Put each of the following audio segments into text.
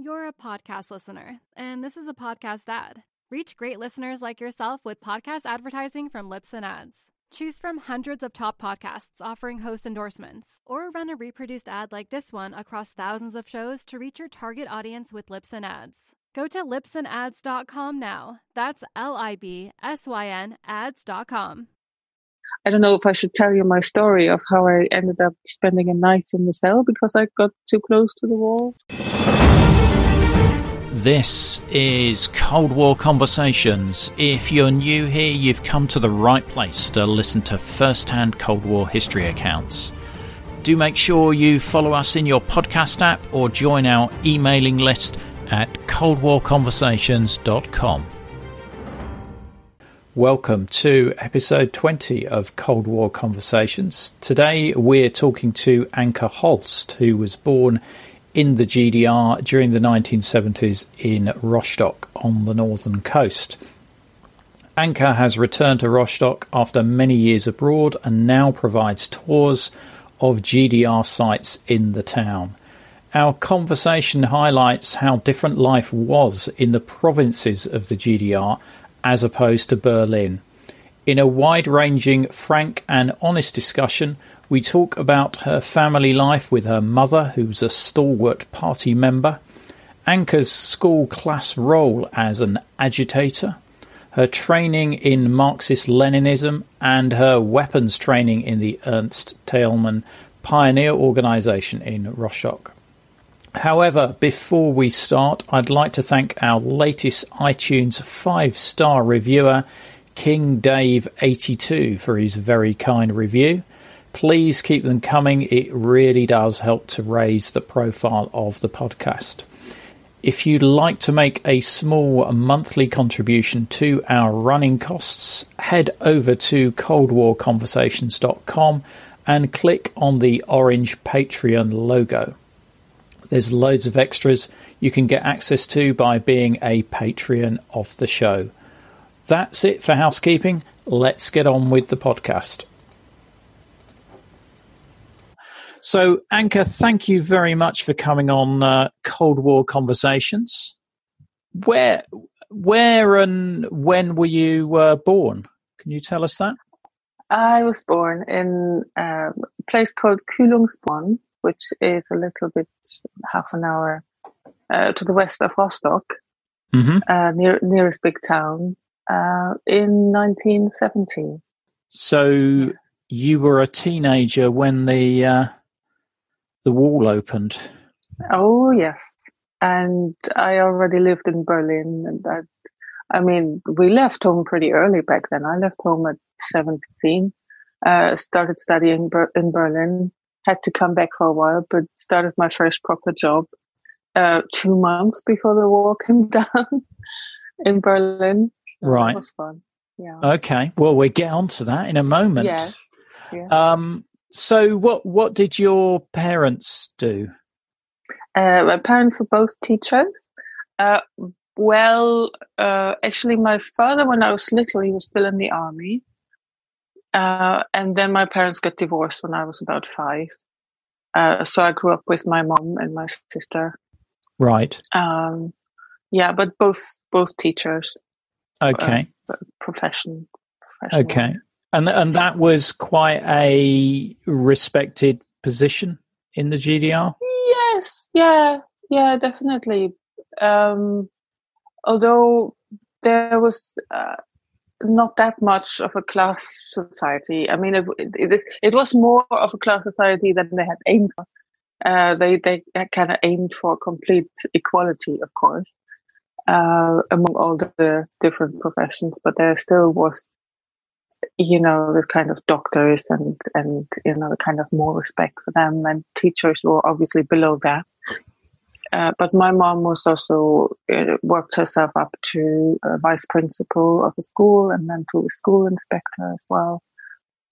You're a podcast listener, and this is a podcast ad. Reach great listeners like yourself with podcast advertising from Libsyn Ads. Choose from hundreds of top podcasts offering host endorsements, or run a reproduced ad like this one across thousands of shows to reach your target audience with Libsyn Ads. Go to libsynads.com now. That's L I B S Y N ads.com. I don't know if I should tell you my story of how I ended up spending a night in the cell because I got too close to the wall. This is Cold War Conversations. If you're new here, you've come to the right place to listen to first hand Cold War history accounts. Do make sure you follow us in your podcast app or join our emailing list at coldwarconversations.com. Welcome to episode 20 of Cold War Conversations. Today we're talking to Anke Holst, who was born in the GDR during the 1970s in Rostock on the northern coast. Anke has returned to Rostock after many years abroad and now provides tours of GDR sites in the town. Our conversation highlights how different life was in the provinces of the GDR as opposed to Berlin. In a wide ranging, frank, and honest discussion, we talk about her family life with her mother, who's a stalwart party member, Anke's school class role as an agitator, her training in Marxist Leninism, and her weapons training in the Ernst Thälmann Pioneer Organization in Rostock. However, before we start, I'd like to thank our latest iTunes five star reviewer, King Dave82, for his very kind review. Please keep them coming. It really does help to raise the profile of the podcast. If you'd like to make a small monthly contribution to our running costs, head over to coldwarconversations.com and click on the orange Patreon logo. There's loads of extras you can get access to by being a Patreon of the show. That's it for housekeeping. Let's get on with the podcast. So, Anke, thank you very much for coming on uh, Cold War Conversations. Where, where, and when were you uh, born? Can you tell us that? I was born in um, a place called Kühlungsborn, which is a little bit half an hour uh, to the west of Rostock, mm-hmm. uh, near nearest big town, uh, in 1970. So you were a teenager when the uh, the wall opened. Oh yes, and I already lived in Berlin, and that. I mean, we left home pretty early back then. I left home at 17, uh, started studying in Berlin, had to come back for a while, but started my first proper job uh, two months before the wall came down in Berlin. Right. That was fun. Yeah. Okay. Well, we'll get on to that in a moment. Yes. Yeah. Um, so, what what did your parents do? Uh, my parents were both teachers. Uh, well, uh, actually, my father, when I was little, he was still in the army. Uh, and then my parents got divorced when I was about five. Uh, so I grew up with my mom and my sister. Right. Um, yeah, but both both teachers. Okay. Uh, profession. Okay. And and that was quite a respected position in the GDR. Yes. Yeah. Yeah. Definitely. Um, although there was uh, not that much of a class society. I mean, it, it, it was more of a class society than they had aimed for. Uh, they they kind of aimed for complete equality, of course, uh, among all the different professions. But there still was, you know, the kind of doctors and and you know, the kind of more respect for them. And teachers were obviously below that. uh, but my mom was also uh, worked herself up to a vice principal of a school and then to a school inspector as well.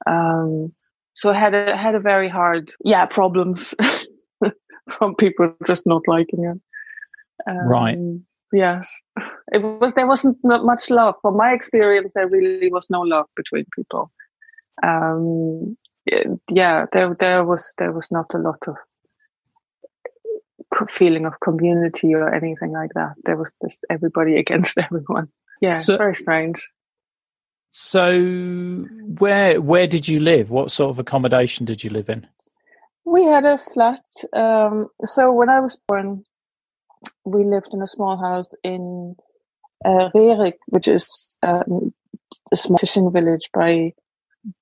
Um, so I had a had a very hard yeah problems from people just not liking it. Um, right. Yes, it was. There wasn't much love. From my experience, there really was no love between people. Um, yeah, there there was there was not a lot of feeling of community or anything like that. There was just everybody against everyone. Yeah, so, very strange. So, where where did you live? What sort of accommodation did you live in? We had a flat. Um, so when I was born, we lived in a small house in uh, Rerik, which is um, a small fishing village by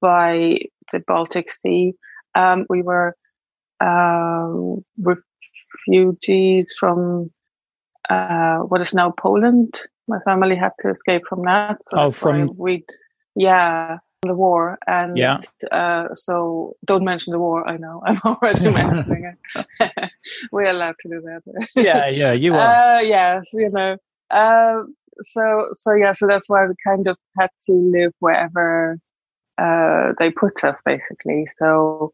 by the Baltic Sea. Um, we were um, refugees from uh, what is now Poland. My family had to escape from that. So oh, from we, yeah, the war, and yeah. Uh, so don't mention the war. I know I'm already mentioning it. We're allowed to do that. yeah, yeah, you are. Uh, yes, you know. So so yeah, so that's why we kind of had to live wherever uh, they put us, basically. So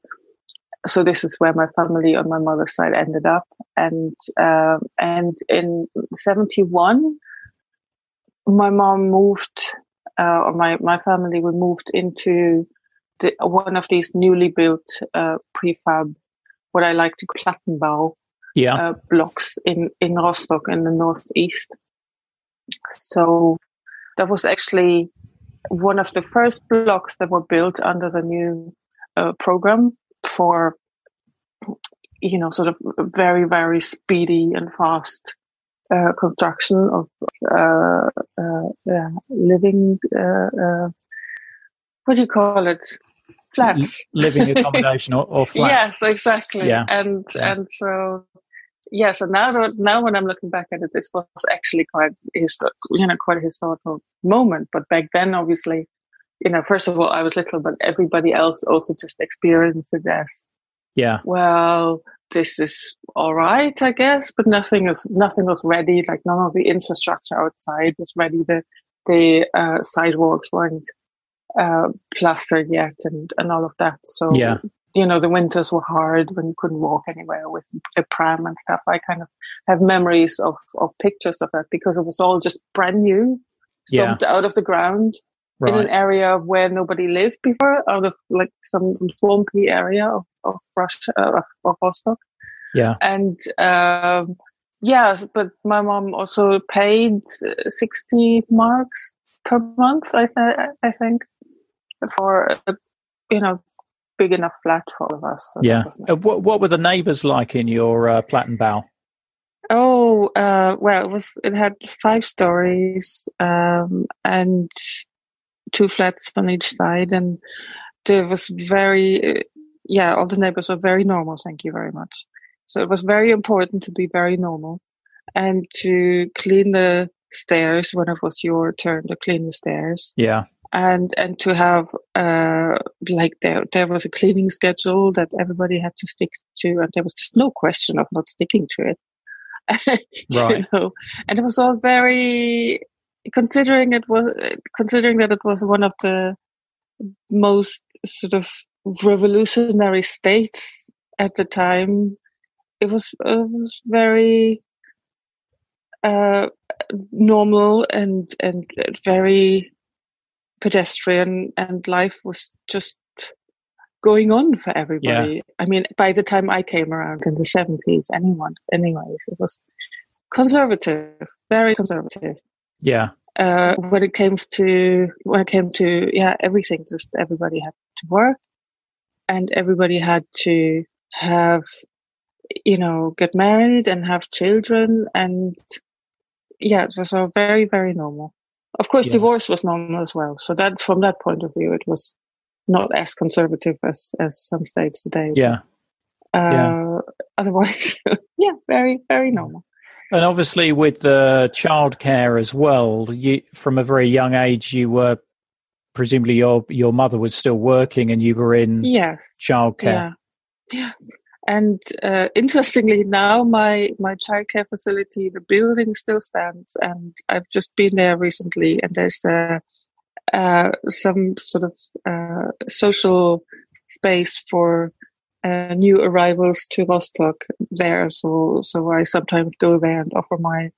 so this is where my family on my mother's side ended up, and um, and in '71, my mom moved, uh, or my my family we moved into the, one of these newly built uh, prefab, what I like to call Plattenbau, yeah. Uh, blocks in in Rostock in the northeast. So that was actually one of the first blocks that were built under the new uh, program for you know sort of very very speedy and fast uh, construction of uh, uh, yeah, living uh, uh, what do you call it flats living accommodation or, or flat yes exactly yeah. and yeah. and so yeah so now that now when i'm looking back at it this was actually quite historic you know quite a historical moment but back then obviously you know first of all i was little but everybody else also just experienced it as yeah. Well, this is all right, I guess, but nothing was nothing was ready. Like none of the infrastructure outside was ready. The the uh, sidewalks weren't uh, plastered yet, and and all of that. So yeah. You know, the winters were hard when you couldn't walk anywhere with the pram and stuff. I kind of have memories of, of pictures of that because it was all just brand new, stumped yeah. out of the ground right. in an area where nobody lived before, out of like some swampy area of, of Russia, uh, of Rostock. Yeah. And, um, yeah, but my mom also paid 60 marks per month, I, th- I think, for, a, you know, big enough flat for all of us. So yeah. Uh, what, what were the neighbors like in your uh, Plattenbau? Oh, uh, well, it was, it had five stories, um, and two flats on each side, and there was very, yeah, all the neighbors were very normal. Thank you very much. So it was very important to be very normal and to clean the stairs when it was your turn to clean the stairs. Yeah. And and to have uh like there there was a cleaning schedule that everybody had to stick to and there was just no question of not sticking to it. right. you know? And it was all very considering it was considering that it was one of the most sort of revolutionary states at the time it was it was very uh, normal and and very pedestrian and life was just going on for everybody yeah. i mean by the time i came around in the 70s anyone anyways it was conservative very conservative yeah. Uh, when it comes to when it came to yeah everything, just everybody had to work, and everybody had to have you know get married and have children, and yeah, it was all very very normal. Of course, yeah. divorce was normal as well. So that from that point of view, it was not as conservative as as some states today. Yeah. Uh, yeah. Otherwise, yeah, very very normal. And obviously, with the childcare as well, you from a very young age, you were presumably your your mother was still working, and you were in yes childcare. Yeah. Yes. And uh, interestingly, now my my childcare facility, the building still stands, and I've just been there recently, and there's uh, uh, some sort of uh, social space for uh, new arrivals to Rostock there. So so I sometimes go there and offer my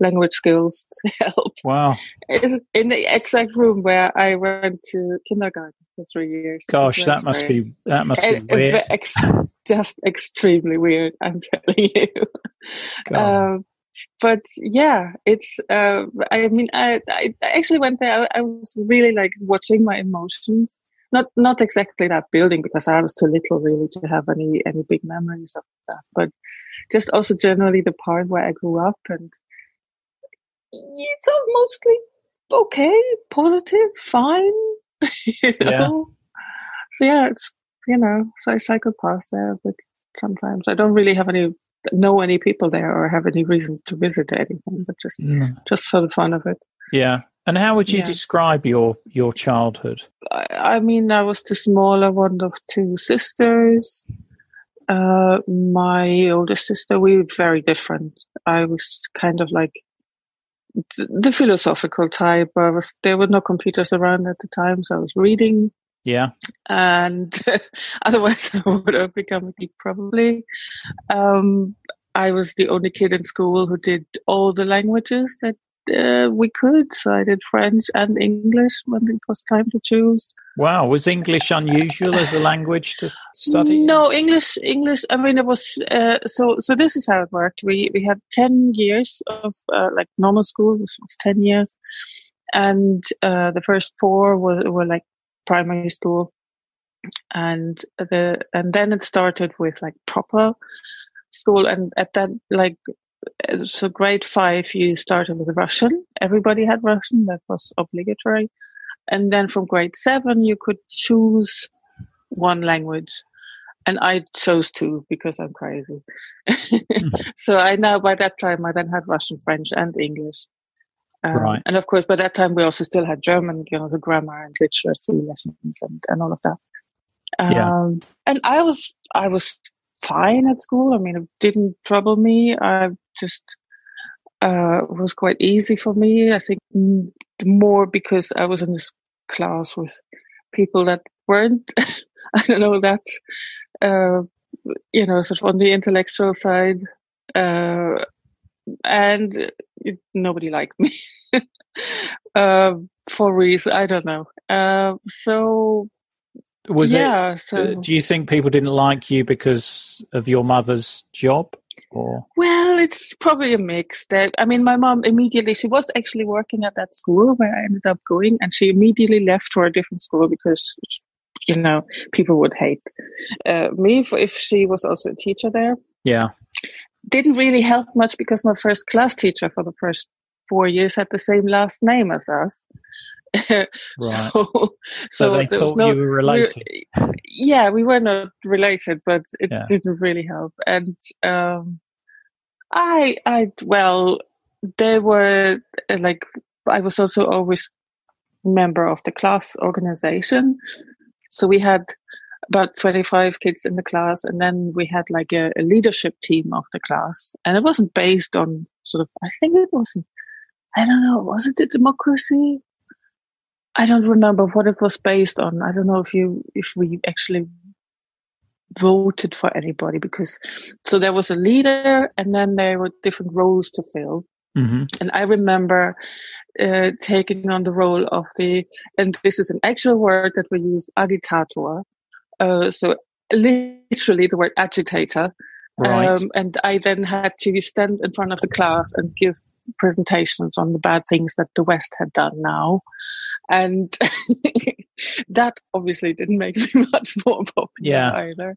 language skills to help. Wow! It's in the exact room where I went to kindergarten for three years. Gosh, that must be that must be weird. Ex- just extremely weird. I'm telling you. Um, but yeah, it's. Uh, I mean, I, I actually went there. I, I, was really like watching my emotions. Not not exactly that building because I was too little really to have any any big memories of that. But just also generally the part where I grew up and it's all mostly okay, positive, fine. you know? Yeah. So yeah, it's you know, so I cycle past there, but sometimes I don't really have any know any people there or have any reasons to visit or anything, but just mm. just for the fun of it. Yeah. And how would you yeah. describe your your childhood? I, I, mean, I was the smaller one of two sisters. Uh, my older sister, we were very different. I was kind of like the philosophical type. I was there were no computers around at the time, so I was reading. Yeah, and otherwise I would have become a geek probably. Um, I was the only kid in school who did all the languages that uh, we could. So I did French and English when it was time to choose. Wow, was English unusual as a language to study? No, English. English. I mean, it was uh, so. So this is how it worked. We we had ten years of uh, like normal school, which was ten years, and uh, the first four were were like primary school, and the and then it started with like proper school, and at that like uh, so grade five you started with Russian. Everybody had Russian. That was obligatory and then from grade seven, you could choose one language. And I chose two because I'm crazy. Mm-hmm. so I now, by that time, I then had Russian, French, and English. Um, right. And of course, by that time, we also still had German, you know, the grammar and literacy lessons and, and all of that. Um, yeah. And I was, I was fine at school. I mean, it didn't trouble me. I just, uh, was quite easy for me. I think more because I was in this class with people that weren't, I don't know, that, uh, you know, sort of on the intellectual side. Uh, and it, nobody liked me uh, for reason I don't know. Uh, so was yeah, it? So, do you think people didn't like you because of your mother's job? Or? Well, it's probably a mix. That I mean, my mom immediately she was actually working at that school where I ended up going, and she immediately left for a different school because you know people would hate uh, me for if she was also a teacher there. Yeah, didn't really help much because my first class teacher for the first four years had the same last name as us. right. So, so, so they thought no, you were related. We, yeah, we were not related, but it yeah. didn't really help. And um, I, I, well, they were uh, like I was also always member of the class organization, so we had about 25 kids in the class and then we had like a, a, leadership team of the class and it wasn't based on sort of i think it wasn't i don't know was it a democracy I don't remember what it was based on. I don't know if you if we actually voted for anybody because so there was a leader and then there were different roles to fill. Mm-hmm. And I remember uh, taking on the role of the and this is an actual word that we use agitator. Uh, so literally the word agitator. Right. Um, and I then had to stand in front of the class and give presentations on the bad things that the West had done now. And that obviously didn't make me much more popular yeah. either.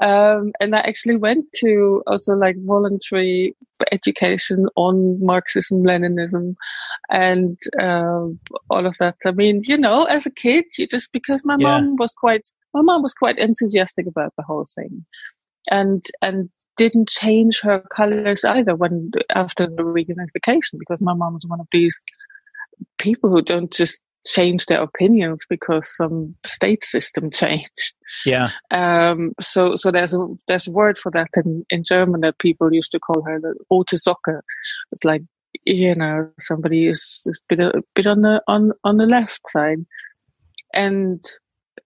Um, and I actually went to also like voluntary education on Marxism, Leninism, and uh, all of that. I mean, you know, as a kid, you just because my yeah. mom was quite, my mom was quite enthusiastic about the whole thing, and and didn't change her colors either when after the reunification because my mom was one of these people who don't just change their opinions because some state system changed. Yeah. Um, so so there's a there's a word for that in, in German that people used to call her the rote Socke. It's like you know somebody is, is a bit a bit on the on on the left side, and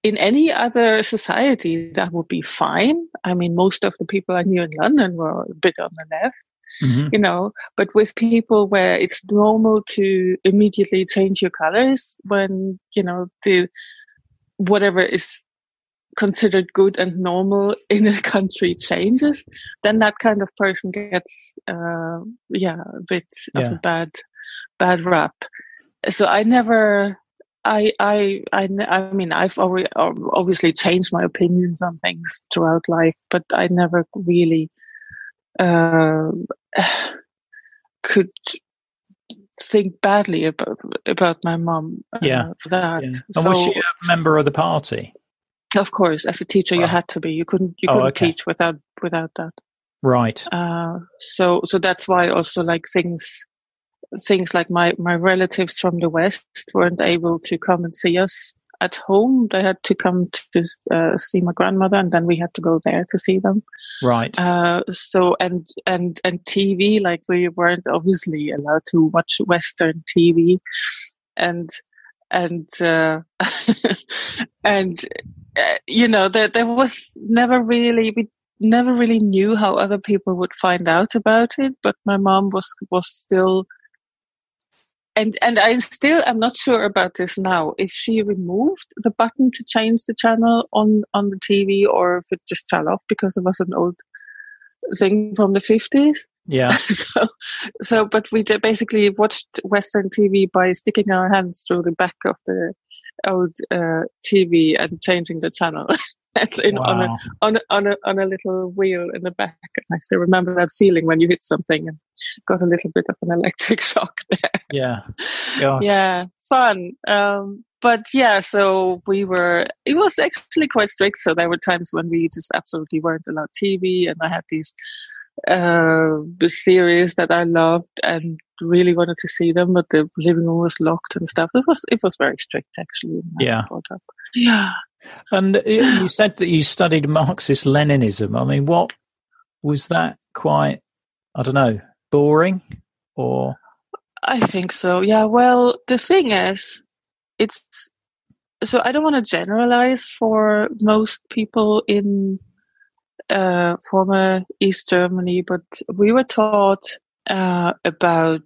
in any other society that would be fine. I mean, most of the people I knew in London were a bit on the left. Mm-hmm. You know, but with people where it's normal to immediately change your colors when, you know, the whatever is considered good and normal in a country changes, then that kind of person gets, uh, yeah, a bit yeah. of a bad, bad rap. So I never, I, I, I, I mean, I've already, obviously changed my opinions on things throughout life, but I never really uh, could think badly about about my mom. Uh, yeah, for that. Yeah. And so, was she a member of the party? Of course, as a teacher, you had to be. You couldn't. You couldn't oh, okay. teach without without that. Right. Uh, so so that's why also like things things like my my relatives from the west weren't able to come and see us at home. They had to come to uh, see my grandmother, and then we had to go there to see them. Right. Uh, so and and and TV, like we weren't obviously allowed to watch Western TV, and and uh, and uh, you know there there was never really we never really knew how other people would find out about it. But my mom was was still and and I still am not sure about this now. If she removed the button to change the channel on on the TV, or if it just fell off because it was an old thing from the fifties. Yeah. so, so, but we basically watched Western TV by sticking our hands through the back of the old uh, TV and changing the channel. in, wow. on, a, on, a, on, a, on a little wheel in the back. And I still remember that feeling when you hit something and got a little bit of an electric shock there. Yeah. Gosh. Yeah. Fun. Um, but yeah, so we were, it was actually quite strict. So there were times when we just absolutely weren't allowed TV. And I had these uh, series that I loved and really wanted to see them, but the living room was locked and stuff. It was, it was very strict actually. Yeah. Yeah. And you said that you studied Marxist Leninism. I mean, what was that quite, I don't know, boring or? I think so. Yeah. Well, the thing is, it's so I don't want to generalize for most people in uh, former East Germany, but we were taught uh, about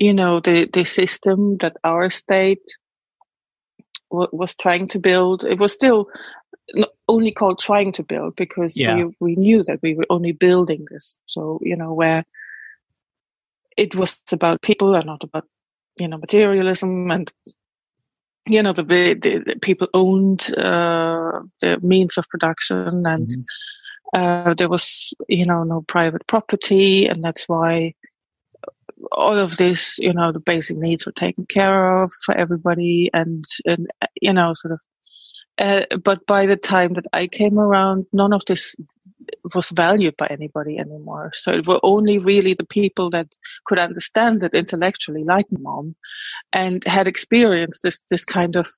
you know the the system that our state was trying to build. It was still only called trying to build because yeah. we, we knew that we were only building this. So, you know, where it was about people and not about, you know, materialism and, you know, the, the, people owned uh, the means of production and mm-hmm. uh, there was, you know, no private property. And that's why all of this, you know, the basic needs were taken care of for everybody, and and you know, sort of. Uh, but by the time that I came around, none of this was valued by anybody anymore. So it were only really the people that could understand it intellectually, like mom, and had experienced this this kind of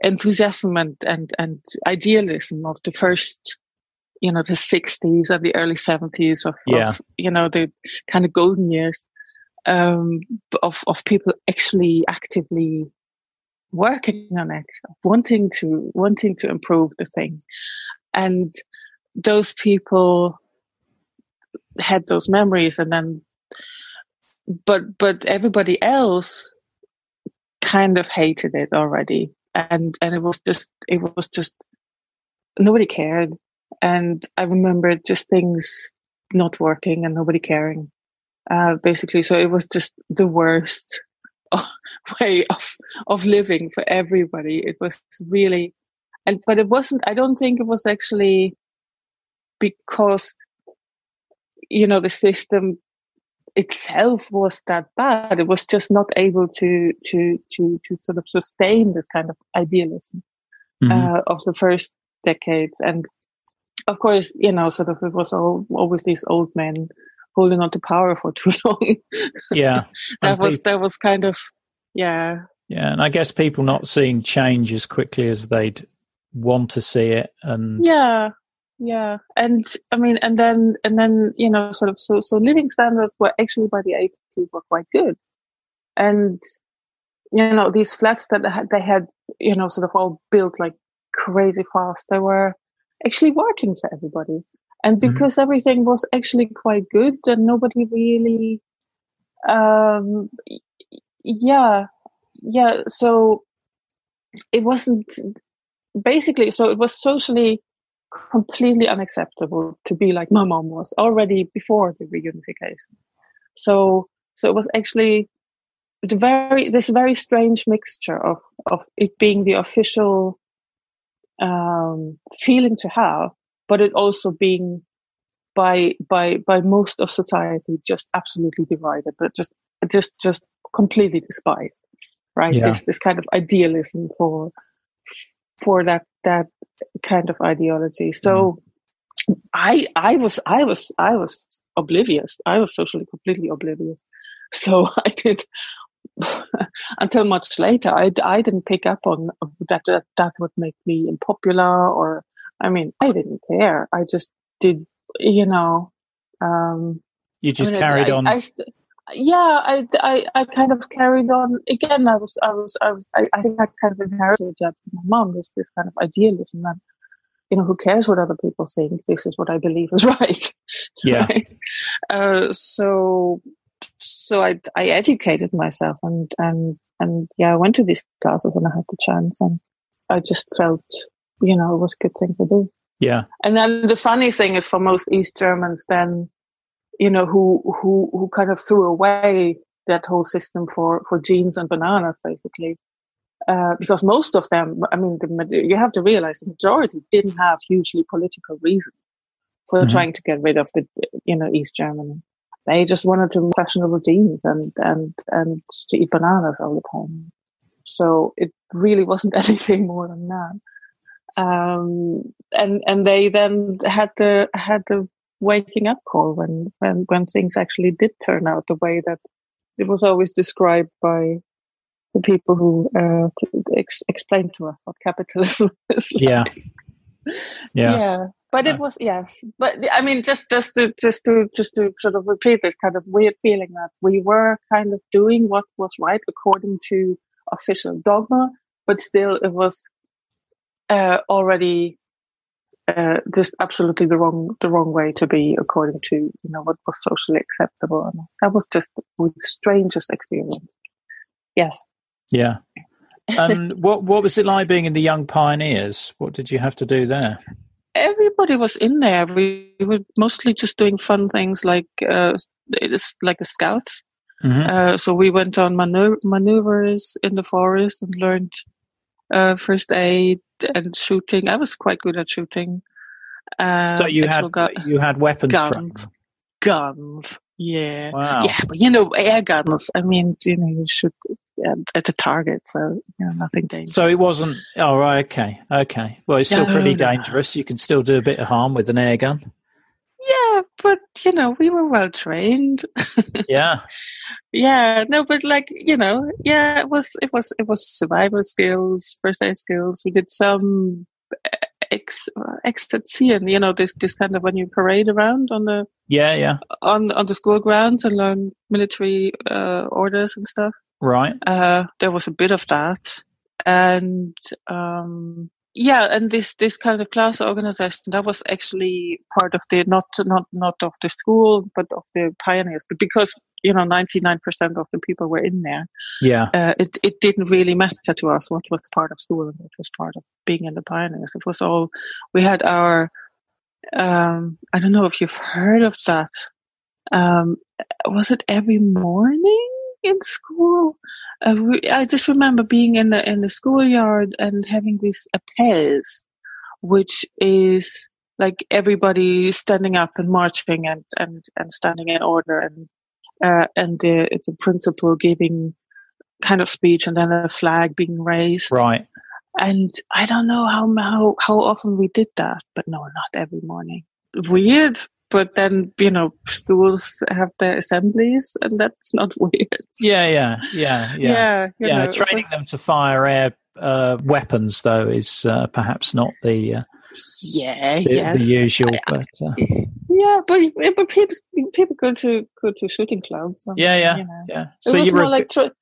enthusiasm and and and idealism of the first you know the 60s and the early 70s of, yeah. of, you know the kind of golden years um, of of people actually actively working on it, wanting to wanting to improve the thing, and those people had those memories, and then, but but everybody else kind of hated it already, and and it was just it was just nobody cared, and I remember just things not working and nobody caring uh, basically. So it was just the worst way of of living for everybody. It was really, and but it wasn't. I don't think it was actually because you know the system itself was that bad. It was just not able to to to to sort of sustain this kind of idealism mm-hmm. uh, of the first decades. And of course, you know, sort of it was all, always these old men holding on to power for too long. Yeah. that was that was kind of yeah. Yeah, and I guess people not seeing change as quickly as they'd want to see it, and yeah, yeah, and I mean, and then and then you know, sort of, so so living standards were actually by the eighties were quite good, and you know, these flats that they had, you know, sort of all built like crazy fast, they were actually working for everybody, and mm-hmm. because mm-hmm. everything was actually quite good, and nobody really, um, yeah, yeah, so it wasn't basically so it was socially completely unacceptable to be like my mom was already before the reunification. So, so it was actually the very this very strange mixture of of it being the official um, feeling to have, but it also being by by by most of society just absolutely divided, but just just just completely despised, right? Yeah. This this kind of idealism for for that that kind of ideology. So mm. I I was I was I was oblivious. I was socially completely oblivious. So I did until much later. I, I didn't pick up on that, that that would make me unpopular or I mean I didn't care. I just did you know. Um, you just I mean, carried I, on. I, yeah, I, I, I kind of carried on. Again, I was, I was, I was, I, I think I kind of inherited that from my mom. This, this kind of idealism that, you know, who cares what other people think? This is what I believe is right. Yeah. right? Uh, so, so I, I educated myself and, and, and yeah, I went to these classes when I had the chance and I just felt, you know, it was a good thing to do. Yeah. And then the funny thing is for most East Germans, then you know, who, who, who kind of threw away that whole system for, for jeans and bananas, basically. Uh, because most of them, I mean, the, you have to realize the majority didn't have hugely political reasons for mm-hmm. trying to get rid of the, you know, East Germany. They just wanted to fashionable jeans and, and, and to eat bananas all the time. So it really wasn't anything more than that. Um, and, and they then had the, had the waking up call when, when, when things actually did turn out the way that it was always described by the people who uh, ex- explained to us what capitalism is. Like. Yeah. Yeah. Yeah. But it was yes, but I mean, just just to just to just to sort of repeat this kind of weird feeling that we were kind of doing what was right according to official dogma, but still it was uh, already uh, just absolutely the wrong the wrong way to be according to you know what was socially acceptable. And that was just the strangest experience. Yes. Yeah. And what what was it like being in the young pioneers? What did you have to do there? Everybody was in there. We, we were mostly just doing fun things like uh it's like a scout mm-hmm. uh, so we went on manu- maneuvers in the forest and learned uh, first aid and shooting. I was quite good at shooting. Um, so you had gu- you had weapons guns, guns. Yeah, wow. yeah, but you know, air guns. I mean, you know, you shoot at, at the target, so you know, nothing dangerous. So it wasn't. Oh right, okay, okay. Well, it's still no, pretty dangerous. No. You can still do a bit of harm with an air gun. Yeah, but you know, we were well trained. yeah. Yeah, no, but like, you know, yeah, it was it was it was survival skills, first aid skills. We did some ex ecstasy and you know, this this kind of when you parade around on the Yeah, yeah. On on the school grounds and learn military uh, orders and stuff. Right. Uh there was a bit of that. And um yeah, and this this kind of class organization that was actually part of the not not not of the school but of the pioneers. But because you know ninety nine percent of the people were in there, yeah, uh, it it didn't really matter to us what was part of school and what was part of being in the pioneers. It was all we had our. Um, I don't know if you've heard of that. Um, was it every morning in school? uh, I just remember being in the in the schoolyard and having this appels, which is like everybody standing up and marching and and and standing in order and uh, and the the principal giving kind of speech and then a flag being raised. Right. And I don't know how how how often we did that, but no, not every morning. Weird, but then you know schools have their assemblies, and that's not weird. Yeah, yeah, yeah, yeah. Yeah, yeah. know, training was- them to fire air uh, weapons, though, is uh, perhaps not the uh, Yeah, the, yes. the usual. But uh, Yeah, but but people people go to go to shooting clubs. and, yeah, yeah, you know. yeah. It was more like good, tr-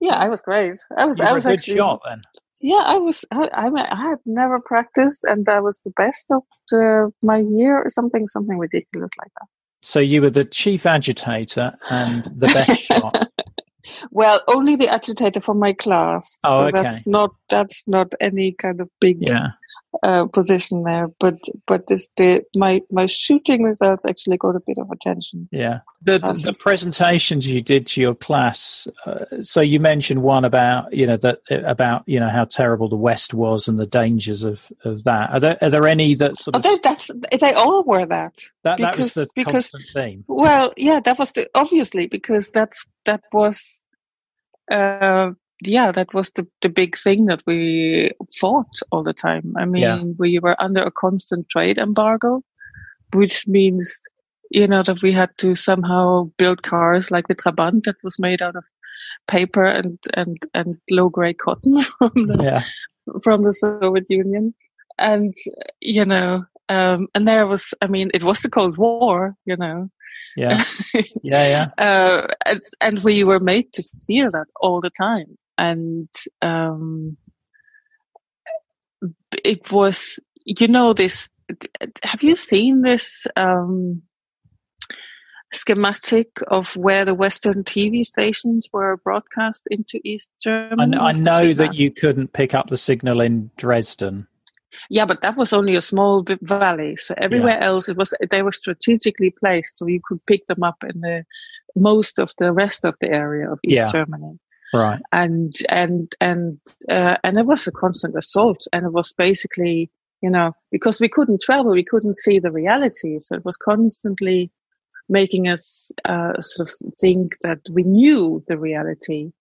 yeah, I was great. I was I was actually shot then. Yeah, I was I I, mean, I had never practiced, and that was the best of the, my year or something something ridiculous like that. So you were the chief agitator and the best shot. Well, only the agitator for my class. Oh, so okay. that's not that's not any kind of big Yeah, uh, position there. But but this the my my shooting results actually got a bit of attention. yeah. The, the presentations you did to your class. Uh, so you mentioned one about you know that about you know how terrible the West was and the dangers of of that. Are there are there any that sort Oh, of they, that's they all were that. that that was the because- constant theme? Well, yeah, that was the obviously because that's that was, uh, yeah, that was the the big thing that we fought all the time. I mean, Yeah. we were under a constant trade embargo, which means you know that we had to somehow build cars like the Trabant that was made out of paper and and and low grade cotton from the Yeah, from the Soviet Union, and you know. Um, and there was, I mean, it was the Cold War, you know, yeah, yeah, yeah. uh, and, and we were made to feel that all the time. And um, it was, you know, this. Have you seen this um, schematic of where the Western TV stations were broadcast into East Germany? kn- I know that you couldn't pick up the signal in Dresden. Yeah, but that was only a small valley. So everywhere else, it was they were strategically placed, so you could pick them up in the most of the rest of the area of East Yeah. Germany. Right. And and and uh, and it was a constant assault, and it was basically you know because we couldn't travel, we couldn't see the reality, so it was constantly making us uh, sort of think that we knew the reality,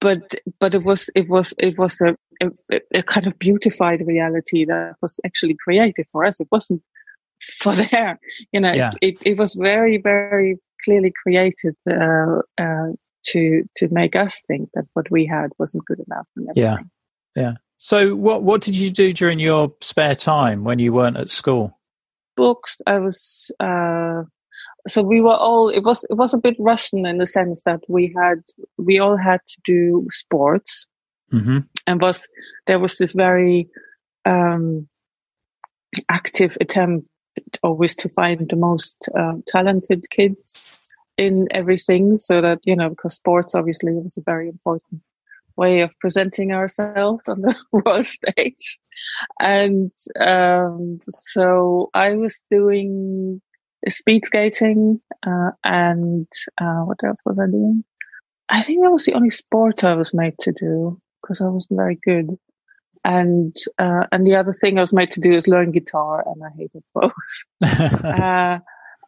but but it was it was it was a, a, a kind of beautified reality that was actually created for us. It wasn't for there, you know. Yeah. It, it was very very clearly created uh, uh, to to make us think that what we had wasn't good enough. Yeah. everything. So what what did you do during your spare time when you weren't at school? books. I was uh, so we were all. It was it was a bit Russian in the sense that we had we all had to do sports. hmm and was there was this very um, active attempt always to find the most uh, talented kids in everything so that you know because sports obviously was a very important way of presenting ourselves on the world stage and um, so i was doing speed skating uh, and uh, what else was i doing i think that was the only sport i was made to do because I wasn't very good. And uh, and the other thing I was made to do is learn guitar, and I hated both. uh,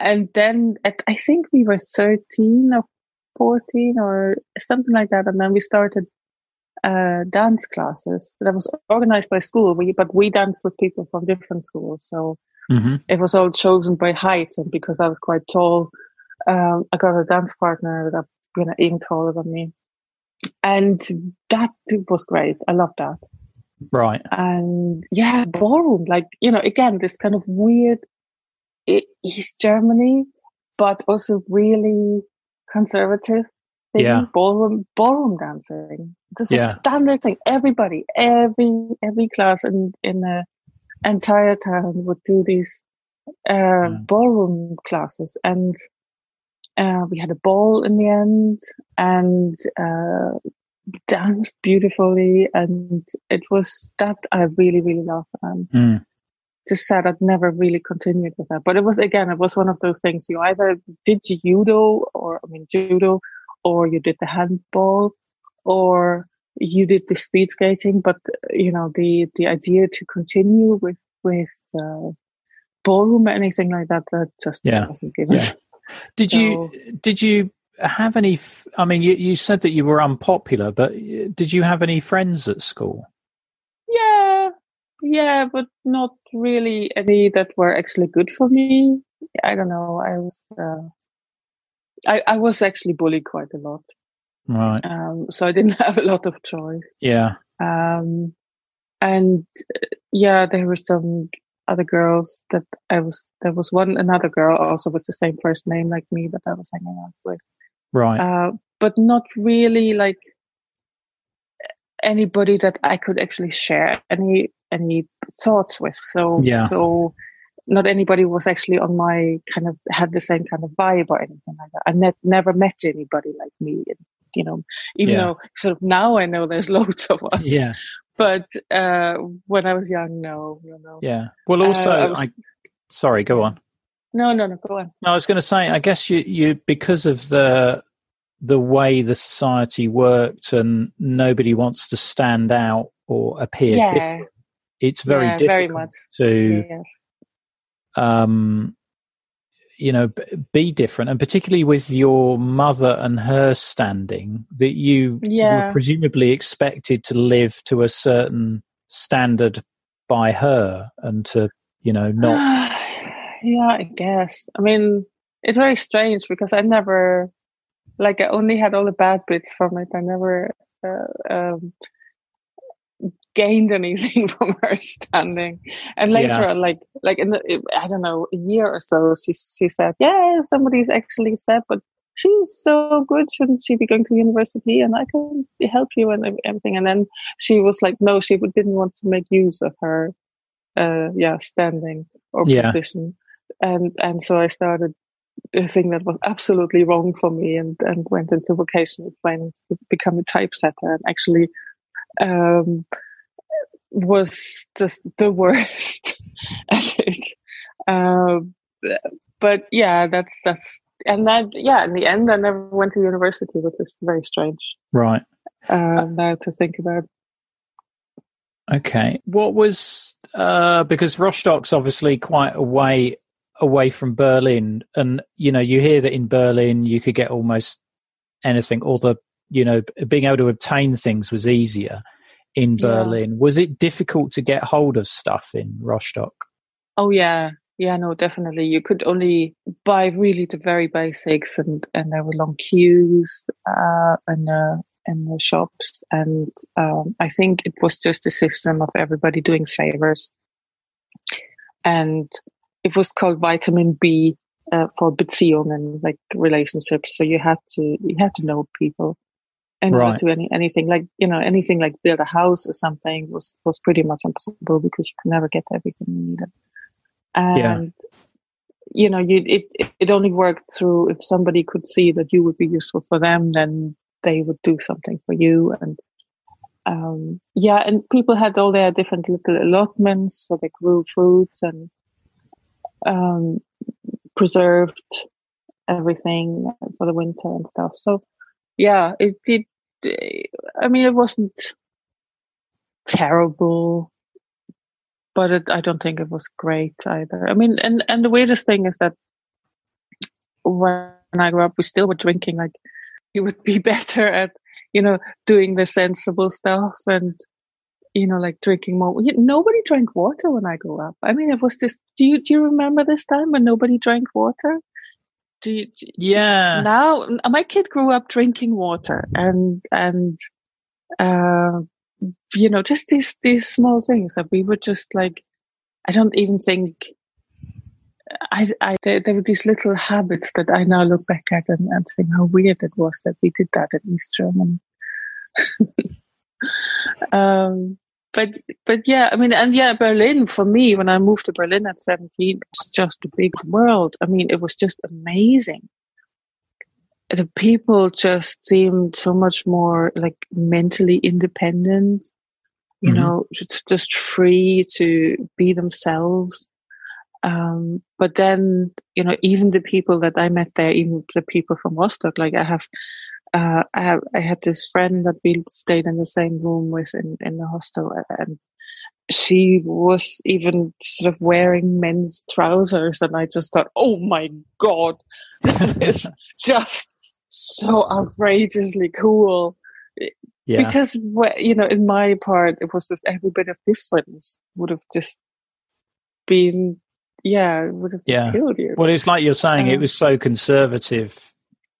and then at, I think we were thirteen or fourteen or something like that, and then we started uh, dance classes that was organized by school. We, but we danced with people from different schools, so hmm it was all chosen by height and because I was quite tall, um, I got a dance partner that you know even taller than me, and that was great. I loved that, Right. and yeah, ballroom, like you know, again this kind of weird East Germany, but also really conservative. Thing, Yeah. ballroom ballroom dancing. This was Yeah. standard thing. Everybody, every every class in in the entire town would do these uh, Mm. ballroom classes, and uh, we had a ball in the end, and uh, danced beautifully, and it was that I really really loved. Um, Mm. Just sad I'd never really continued with that. But it was again, it was one of those things. You either did judo, or I mean judo, or you did the handball, or you did the speed skating. But you know the the idea to continue with with uh, ballroom or anything like that that just yeah. wasn't given. Yeah. Did so, you did you have any? I mean, you, you said that you were unpopular, but did you have any friends at school? Yeah, but not really any that were actually good for me. I don't know. I was, uh, I, I was actually bullied quite a lot. Right. Um, so I didn't have a lot of choice. Yeah. Um, and yeah, there were some other girls that I was, there was one, another girl also with the same first name like me that I was hanging out with. Right. Uh, but not really like anybody that I could actually share any any thoughts with. So yeah. so not anybody was actually on my kind of had the same kind of vibe or anything like that. I ne- never met anybody like me. You know, even yeah. though sort of now I know there's loads of us. Yeah. But uh, when I was young, no, you know. Yeah. Well, uh, also, uh, I, was, I sorry, go on. No, no, no. Go on. No, I was going to say. I guess you, you because of the the way the society worked, and nobody wants to stand out or appear. Yeah. Different. It's very yeah, difficult very much. to, yeah. um, you know, be different, and particularly with your mother and her standing, that you yeah. were presumably expected to live to a certain standard by her, and to you know not yeah, I guess. I mean, it's very strange because I never, like, I only had all the bad bits from it. I never uh, um, gained anything from her standing. And later yeah. on, like, like in the, I don't know, a year or so, she she said, "Yeah, somebody's actually said, but." She's so good. Shouldn't she be going to university? And I can help you and everything. And then she was like, no, she didn't want to make use of her, uh, yeah, standing or yeah. position and and so I started a thing that was absolutely wrong for me, and and went into vocational training to become a typesetter, and actually um, was just the worst at it. Um, but yeah, that's that's and that yeah. In the end, I never went to university, which is very strange. Right. Uh, now to think about. Okay. What was uh, because Rostock's obviously quite a way away from Berlin, and you know, you hear that in Berlin you could get almost anything, or the you know, being able to obtain things was easier in Berlin. Yeah. Was it difficult to get hold of stuff in Rostock? Oh yeah, yeah, no, definitely. You could only buy really the very basics, and and there were long queues uh, and uh, in the shops, and um, I think it was just a system of everybody doing favors, and it was called vitamin B uh, for Beziehungen, like relationships. So you had to you had to know people, and right. do any anything like you know anything like build a house or something was was pretty much impossible because you could never get everything you needed. And yeah. you know, you it it only worked through if somebody could see that you would be useful for them, then they would do something for you and. Um, yeah, and people had all their different little allotments where they grew fruits and um, preserved everything for the winter and stuff. So yeah, it did. I mean, it wasn't terrible, but it, I don't think it was great either. I mean, and and the weirdest thing is that when I grew up, we still were drinking. Like, you would be better at you know doing the sensible stuff and you know, like drinking more. Nobody drank water when I grew up. I mean, it was just. Do you do you remember this time when nobody drank water? Do you, do, yeah. Now my kid grew up drinking water, and and uh, you know, just these these small things that we were just like. I don't even think. I, I there, there were these little habits that I now look back at and, and think how weird it was that we did that in East Germany. um, but but yeah, I mean, and yeah, Berlin for me when I moved to Berlin at seventeen, it was just a big world. I mean, it was just amazing. The people just seemed so much more like mentally independent. you Mhm. know, just, just free to be themselves. Um, but then, you know, even the people that I met there, even the people from Rostock, like I have, uh, I have, I had this friend that we stayed in the same room with in, in the hostel and she was even sort of wearing men's trousers and I just thought, oh my God, that is just so outrageously cool. Yeah. Because, you know, in my part, it was just every bit of difference would have just been, yeah, it would have Yeah. killed you. well, it's like you're saying, it Um, was so conservative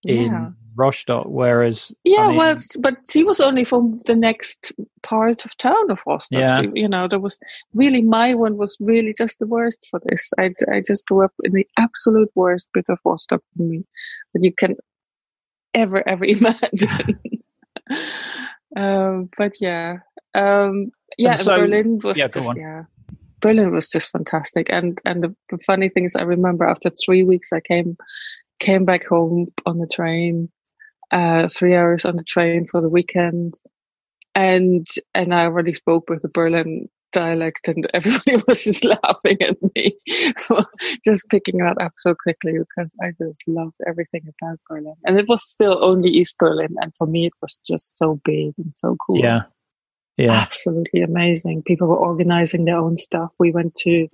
in yeah. Rostock, whereas I Yeah, mean, well, but she was only from the next part of town of Rostock. Yeah. She- you know, there was really my one was really just the worst for this. I, I just grew up in the absolute worst bit of Rostock for me that you can ever ever imagine. um, but yeah, um, yeah, so- Berlin was yeah, just yeah. Berlin was just fantastic, and and the, the funny thing is, I remember after three weeks, I came came back home on the train, uh, three hours on the train for the weekend, and and I already spoke with the Berlin dialect, and everybody was just laughing at me for just picking that up so quickly because I just loved everything about Berlin, and it was still only East Berlin, and for me it was just so big and so cool. yeah, yeah, Absolutely amazing. People were organizing their own stuff. We went to,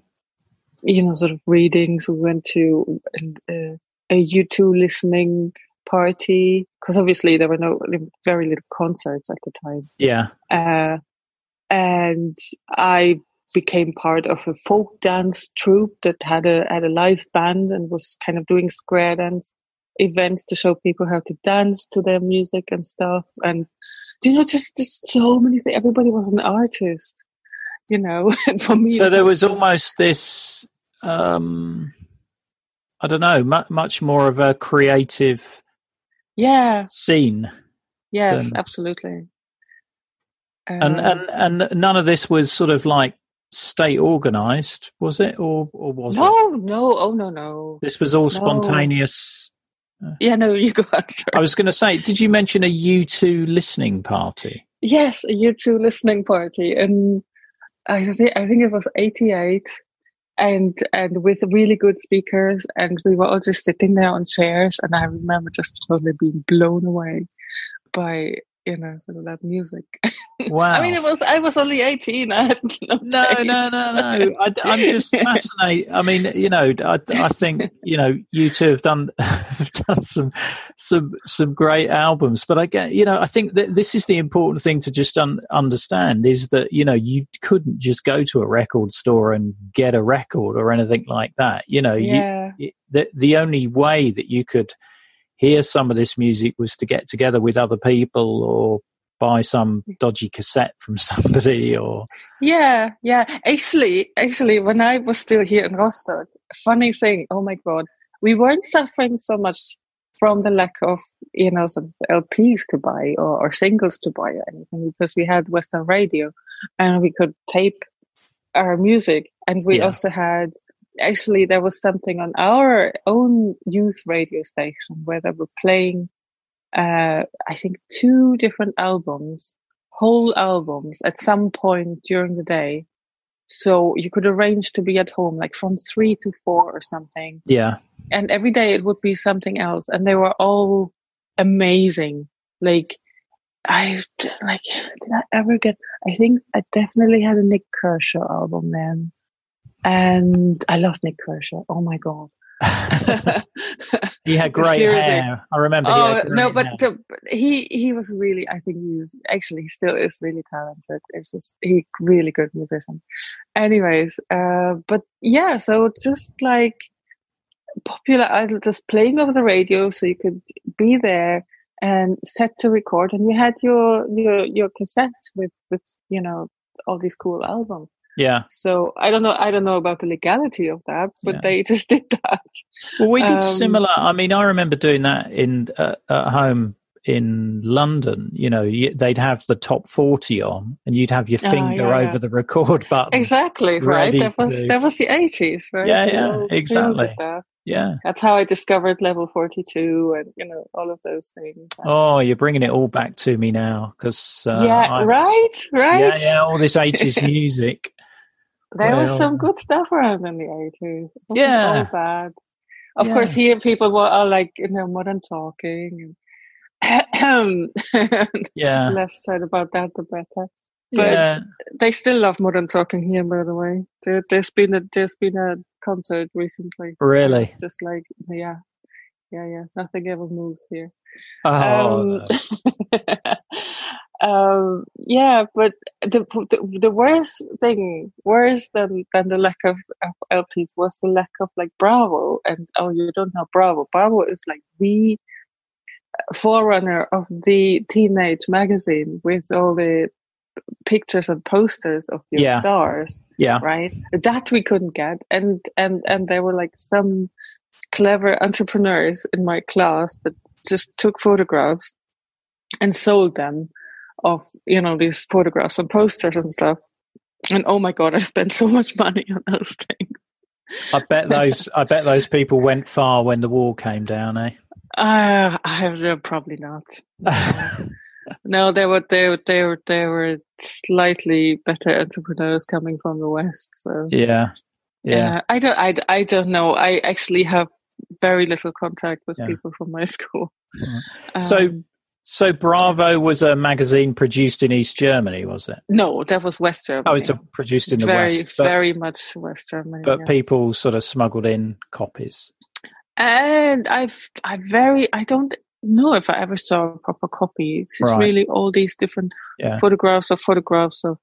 you know, sort of readings. We went to uh, a U2 listening party because obviously there were no very little concerts at the time. yeah, Uh, and I became part of a folk dance troupe that had a had a live band and was kind of doing square dance events to show people how to dance to their music and stuff. And you know, just just so many things. Everybody was an artist, you know. and for me, So there was almost this, um, I don't know, much more of a creative yeah, scene, yes, Then- absolutely. and Um, and and none of this was sort of like state organized, was it, or or was it? no, no, oh no, no. This was all spontaneous. Yeah, no, you go on. sorry. I was going to say, did you mention a U two listening party? Yes, a U two listening party, and I think I think it was '88, and and with really good speakers, and we were all just sitting there on chairs, and I remember just totally being blown away by you know sort of that music. Wow. I mean, it was I was only 18. I had no no, taste. no, no, no. I, am just fascinated. I mean, you know, I, I think you know U2 have done have done some some some great albums, but I get you know I think that this is the important thing to just un- understand is that you know you couldn't just go to a record store and get a record or anything like that. You know, Yeah, it- the the only way that you could hear some of this music was to get together with other people or buy some dodgy cassette from somebody or yeah, yeah. Actually, actually, when I was still here in Rostock, funny thing. Oh my god, we weren't suffering so much from the lack of you know some LPs to buy or, or singles to buy or anything because we had Western radio and we could tape our music, and we Yeah. also had. Actually, there was something on our own youth radio station where they were playing uh, I think two different albums, whole albums at some point during the day. So you could arrange to be at home like from three to four or something. yeah And every day it would be something else. And they were all amazing. Like, I like, did I ever get, I think I definitely had a Nik Kershaw album then. And I love Nik Kershaw. Oh my God. he had great Seriously. hair. I remember. Oh no, but the, he he was really. I think he was actually he still is really talented. It's just he really good musician. Anyways, uh, but yeah, so just like popular idol, just playing over the radio, so you could be there and set to record, and you had your your your cassettes with with you know all these cool albums. Yeah. So I don't know. I don't know about the legality of that, but Yeah. they just did that. Well, we did Um, similar. I mean, I remember doing that in uh, at home in London. You know, you, they'd have the top forty on, and you'd have your Ah, finger yeah, over yeah. the record button. Exactly right. That was to- that was the eighties, right? Yeah, yeah, all- we all did exactly. that. Yeah. That's how I discovered Level 42 and, you know, all of those things. Oh, you're bringing it all back to me now because. Uh, yeah, I, right, right. Yeah, yeah, all this 80s music. There was some good stuff around in the 80s. It wasn't Yeah. all bad. Of Yeah. course, here people were all like, you know, Modern Talking. And Yeah. less said about that, the better. But yeah. they still love Modern Talking here, by the way. There, there's been a there's been a concert recently. Really? It's just like yeah, yeah, yeah. Nothing ever moves here. Oh, Um, um, yeah, but the, the the worst thing, worse than than the lack of, of LPs, was the lack of like Bravo. And oh, you don't know Bravo. Bravo is like the forerunner of the teenage magazine with all the pictures and posters of your Yeah. stars yeah. right that we couldn't get and and and there were like some clever entrepreneurs in my class that just took photographs and sold them of you know these photographs and posters and stuff and oh my god i spent so much money on those things I bet those. I bet those people went far when the wall came down. Eh? uh, i uh, probably not no they were they were they were they were slightly better entrepreneurs coming from the west so yeah. Yeah. Yeah, I don't. I, I don't know. I actually have very little contact with Yeah. people from my school. Yeah. So- Um, So Bravo was a magazine produced in East Germany, was it? no, that was West Germany. Oh, it's a, produced in the very, West, but, very much West Germany. but yes. people sort of smuggled in copies. and I've, I very, I don't know if I ever saw a proper copy. It's Right. really all these different Yeah. photographs of photographs of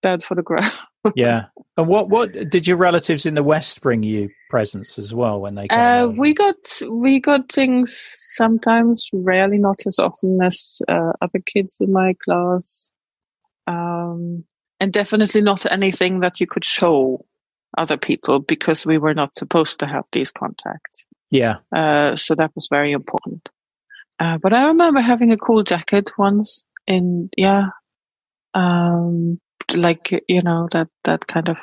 bad photographs. Yeah. And what what did your relatives in the West bring you presents as well when they came? Uh, we got we got things sometimes, rarely, not as often as uh, other kids in my class, um, and definitely not anything that you could show other people because we were not supposed to have these contacts. yeah. Uh, so that was very important. Uh, but I remember having a cool jacket once in yeah, um, like you know that that kind of.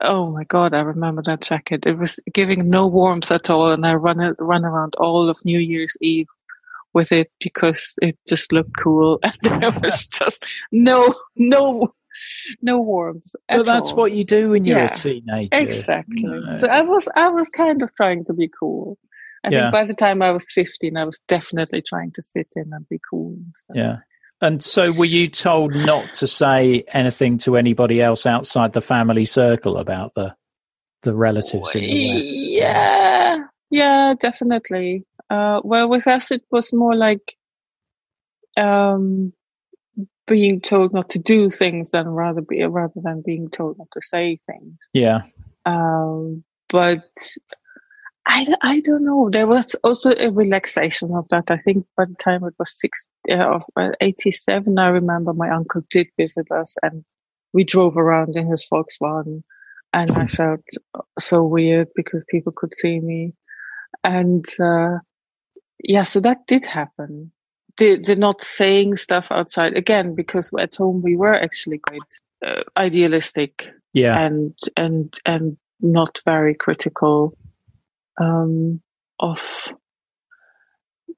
Oh my god! I remember that jacket. It was giving no warmth at all, and I run it, run around all of New Year's Eve with it because it just looked cool, and there was just no no no warmth. At that's all. what you do when you're Yeah. a teenager. Exactly. No. So I was I was kind of trying to be cool. I Yeah. think by the time I was fifteen, I was definitely trying to fit in and be cool. And stuff. Yeah. And so were you told not to say anything to anybody else outside the family circle about the the relatives in the West? Yeah, yeah, definitely. Uh, well, with us, it was more like um, being told not to do things than rather be rather than being told not to say things. Yeah. Um, but I, I don't know. There was also a relaxation of that. I think by the time it was six, uh, of uh, 87, I remember my uncle did visit us and we drove around in his Volkswagen and I felt so weird because people could see me. And, uh, yeah, so that did happen. The, the not saying stuff outside again, because at home we were actually quite uh, idealistic Yeah. and and and not very critical um, of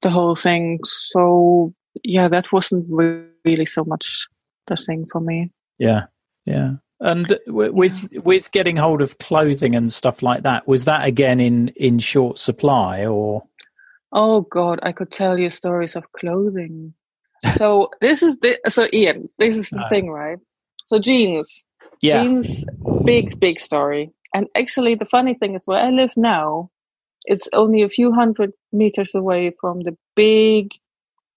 the whole thing. So yeah, that wasn't really so much the thing for me. Yeah. Yeah. And with with getting hold of clothing and stuff like that, was that again in in short supply or Oh God, I could tell you stories of clothing. So this is the so Ian, this is the Ah. thing, right? So jeans, yeah. Jeans, big, big story. And actually, the funny thing is, where I live now, it's only a few hundred meters away from the big,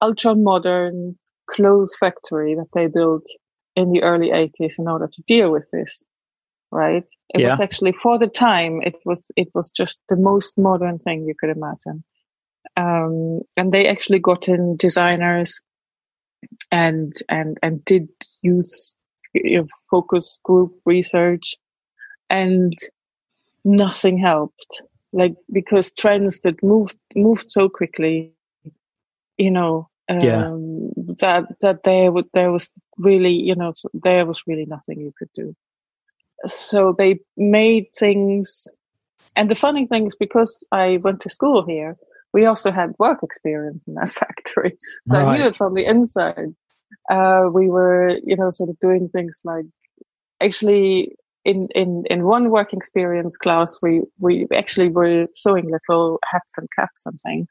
ultra modern clothes factory that they built in the early 80s in order to deal with this. Right? It was actually for the time, it was, it was just the most modern thing you could imagine. Um, and they actually got in designers and, and, and did use you know, focus group research and nothing helped like because trends that moved moved so quickly you know um, Yeah. that that there would there was really you know there was really nothing you could do so they made things and the funny thing is because I went to school here, we also had work experience in that factory. So right. I knew it from the inside. Uh, we were, you know, sort of doing things like actually in, in, in one work experience class, we, we actually were sewing little hats and caps and things.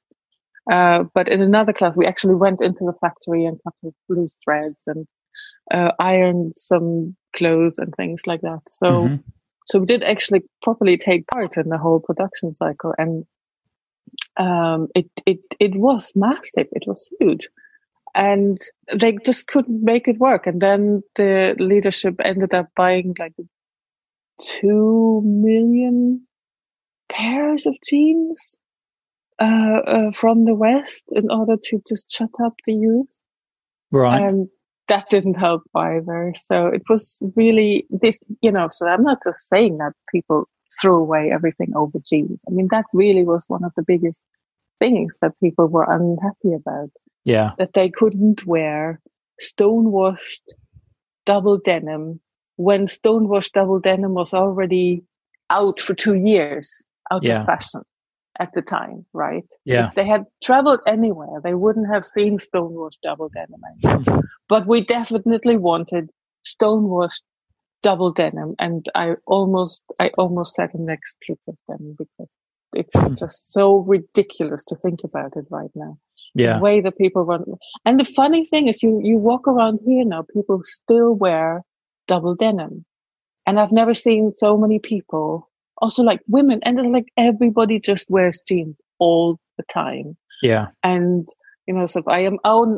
Uh, but in another class, we actually went into the factory and cut loose threads and uh, ironed some clothes and things like that. So, mm-hmm. so we did actually properly take part in the whole production cycle, and um, it it it was massive. It was huge, and they just couldn't make it work. And then the leadership ended up buying like two million pairs of jeans uh, uh, from the West in order to just shut up the youth. Right. And that didn't help either. So it was really this, you know, so I'm not just saying that people threw away everything over jeans. I mean, that really was one of the biggest things that people were unhappy about. Yeah. That they couldn't wear stonewashed double denim when stonewashed double denim was already out for two years, out yeah. of fashion at the time, right? Yeah. If they had traveled anywhere, they wouldn't have seen stonewashed double denim. but we definitely wanted stonewashed double denim, and I almost, I almost said an expletive them because it's hmm. just so ridiculous to think about it right now. Yeah. The way that people run. And the funny thing is, you, you walk around here now, people still wear double denim. And I've never seen so many people also like women and it's like everybody just wears jeans all the time. Yeah. And you know so i am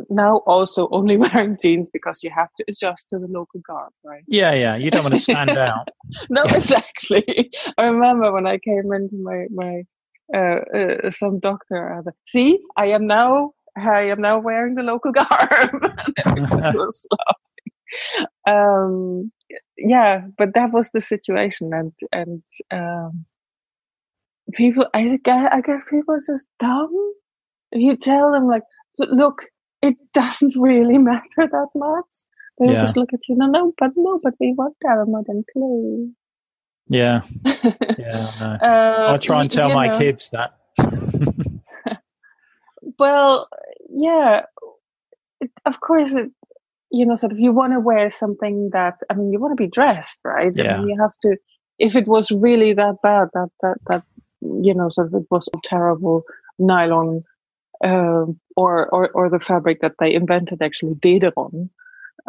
now also only wearing jeans because you have to adjust to the local garb right? Yeah yeah you don't want to stand out. No exactly. I remember when i came into my my uh, uh, some doctor uh, see i am now i am now wearing the local garb um yeah, but that was the situation, and and um, people, I guess, I guess people are just dumb. You tell them like, so look, it doesn't really matter that much. They yeah. just look at you, no, no, but no, but we want our modern clothes. Yeah, yeah. No. uh, I try and tell my know. kids that. well, yeah, it, of course, it, you know, sort of you want to wear something that I mean, you want to be dressed, right? Yeah. I mean, you have to. If it was really that bad, that that that you know, sort of it was terrible nylon, uh, or or or the fabric that they invented actually Dederon.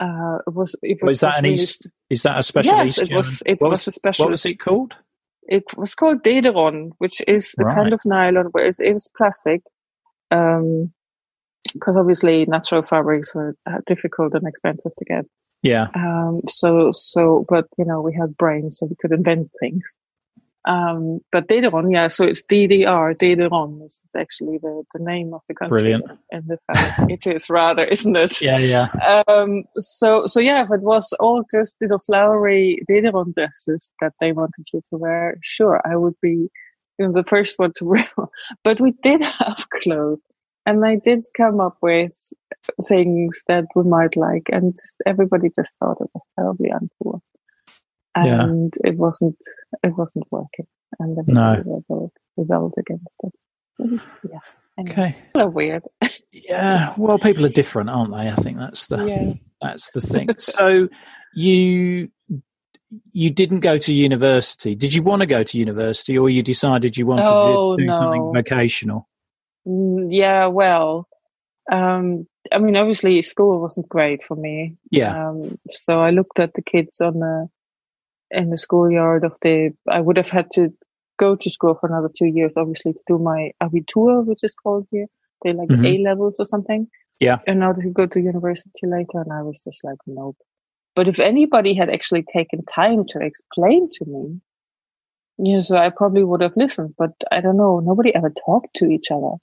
Uh, it was. It was, is that an really, East? Is that a special yes, East? it was. It was, was, a special. What was it called? It was called Dederon, which is the right. kind of nylon where it's, it's plastic. Um, because obviously natural fabrics were uh, difficult and expensive to get. Yeah. Um, so, so, but you know, we had brains, so we could invent things. Um, but Dederon, yeah, so it's DDR, Dederon is actually the, the name of the country. Brilliant. And the fact it is rather, isn't it? Yeah, yeah. Um, so, so yeah, if it was all just little flowery Dederon dresses that they wanted you to wear, sure, I would be, you know, the first one to wear. but we did have clothes and I did come up with things that we might like, and just, everybody just thought it was terribly uncool, and yeah. it wasn't it wasn't working, and then no. rebelled, rebelled against it. Yeah. Anyway, okay. Kind of weird. yeah. Well, people are different, aren't they? I think that's the yeah. that's the thing. so you you didn't go to university. Did you want to go to university, or you decided you wanted oh, to do no. something vocational? Mm, yeah, well, um, I mean, obviously, school wasn't great for me. Yeah. Um, so I looked at the kids on the in the schoolyard of the. I would have had to go to school for another two years, obviously, to do my Abitur, which is called here. They like mm-hmm. A levels or something. Yeah. In order to go to university later, and I was just like, nope. But if anybody had actually taken time to explain to me, you know, so I probably would have listened. But I don't know. Nobody ever talked to each other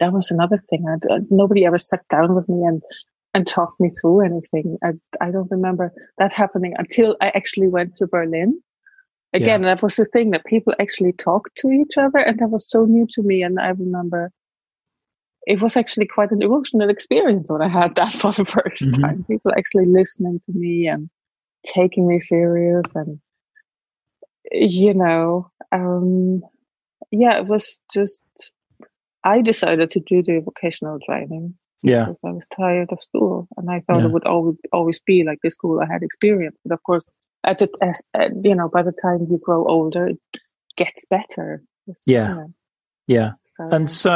that was another thing. I, nobody ever sat down with me and and talked me through anything. I I don't remember that happening until I actually went to Berlin. Again, yeah. that was the thing that people actually talked to each other, and that was so new to me. And I remember it was actually quite an emotional experience when I had that for the 1st mm-hmm. time. People actually listening to me and taking me serious and you know, um, yeah, it was just, I decided to do the vocational training. Yeah. Because I was tired of school and I thought Yeah. it would always, always be like the school I had experience. But of course, at the, as, uh, you know, by the time you grow older, it gets better. Yeah. You know, Yeah. so, And so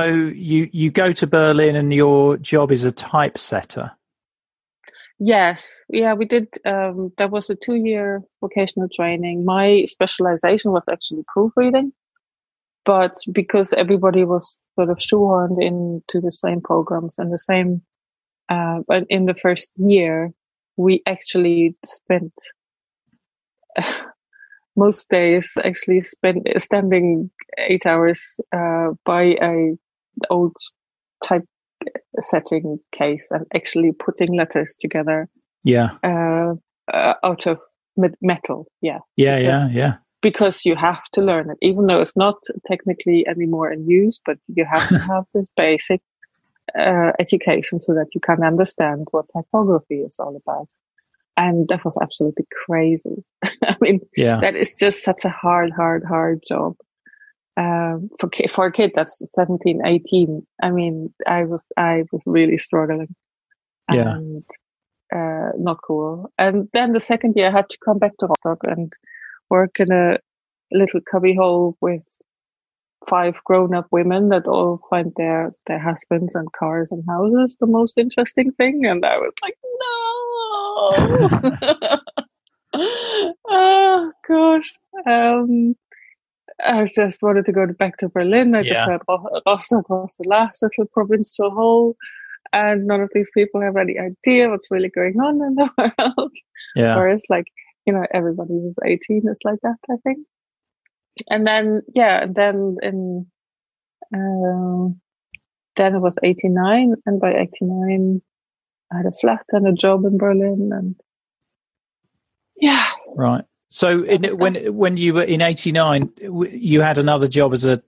you you go to Berlin and your job is a typesetter. Yes, yeah, we did. Um, that was a two-year vocational training. My specialization was actually proofreading, but because everybody was sort of shoehorned into the same programs and the same, uh, but in the first year, we actually spent most days actually spent standing eight hours uh, by a old type setting case and actually putting letters together Yeah. uh, uh, out of metal. Yeah, Yeah, Because- yeah, yeah. Because you have to learn it, even though it's not technically anymore in use, but you have to have this basic uh, education so that you can understand what typography is all about. And that was absolutely crazy. I mean, Yeah. that is just such a hard, hard, hard job. Um, for ki- for a kid that's 17, 18. I mean, I was I was really struggling. Yeah. And uh, not cool. And then the second year, I had to come back to Rostock and work in a little cubbyhole with five grown-up women that all find their their husbands and cars and houses the most interesting thing. And I was like, no. oh gosh. Um, I just wanted to go back to Berlin. I just Yeah. said Ro- Rostock was the last little provincial hole, and none of these people have any idea what's really going on in the world. Yeah. Whereas, like, you know, everybody who's 18 is like that, I think. And then, yeah, and then in, um, then it was 89, and by 89, I had a flat and a job in Berlin, and yeah, Right. So in, when when you were in '89, you had another job as a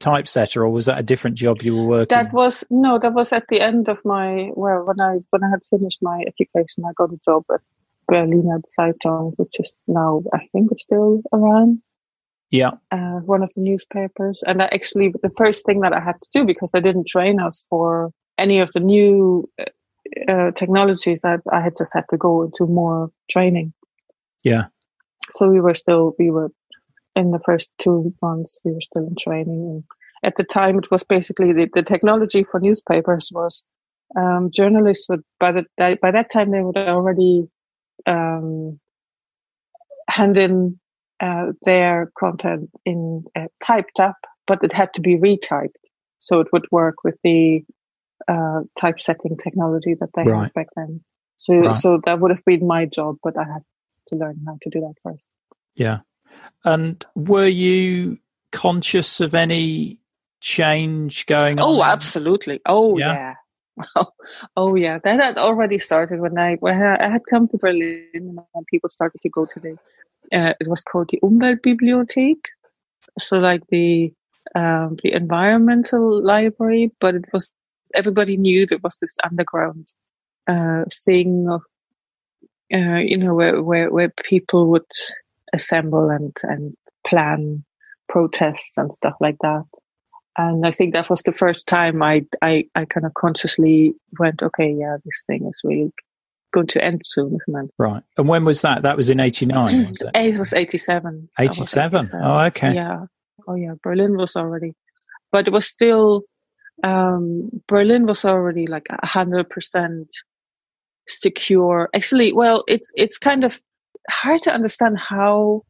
typesetter, or was that a different job you were working? That was no, that was at the end of my well, when I when I had finished my education, I got a job at Berliner Zeitung, which is now I think it's still around, yeah. uh, one of the newspapers. And I actually the first thing that I had to do because they didn't train us for any of the new uh, technologies, I, I had just had to go into more training. Yeah. So we were still we were in the first two months we were still in training and at the time it was basically the, the technology for newspapers was um, journalists would by the by that time they would already um, hand in uh, their content in uh, typed up but it had to be retyped so it would work with the uh, typesetting technology that they Right. had back then so Right. so that would have been my job but i had to learn how to do that first Yeah. And were you conscious of any change going on? Oh, absolutely. Oh, Yeah. yeah. Oh, yeah. That had already started when I when I had come to Berlin and people started to go to the. Uh, it was called the Umweltbibliothek, so like the um, the environmental library, but it was everybody knew there was this underground uh, thing of uh, you know where, where where people would assemble and and plan protests and stuff like that and I think that was the first time I I, I kind of consciously went, okay, yeah, this thing is really going to end soon, isn't it? Right. And when was that? That was in '89, was it? It was eighty seven. 87. Oh, okay. Yeah. Oh, yeah. Berlin was already, but it was still. Um, Berlin was already like a hundred percent secure. Actually, well, it's it's kind of hard to understand how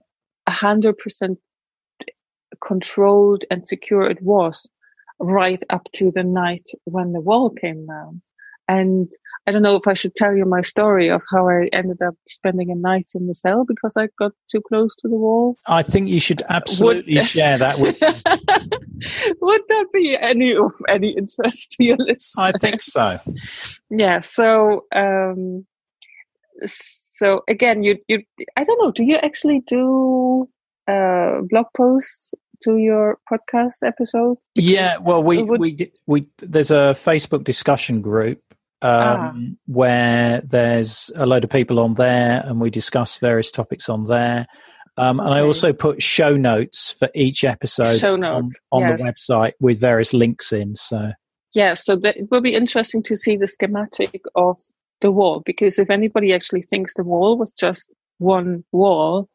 a hundred percent controlled and secure it was right up to the night when the wall came down. And I don't know if I should tell you my story of how I ended up spending a night in the cell because I got too close to the wall. I think you should absolutely share that with. Would that be any of any interest to your listeners? I think so. yeah. So, um, so again, you you I don't know. Do you actually do uh, blog posts to your podcast episode? Yeah. Well, we Would- we we there's a Facebook discussion group um, Ah. where there's a load of people on there, and we discuss various topics on there. Um, and I also put show notes for each episode show notes. on, on yes. the website with various links in. So yeah, so that, it will be interesting to see the schematic of the wall because if anybody actually thinks the wall was just one wall,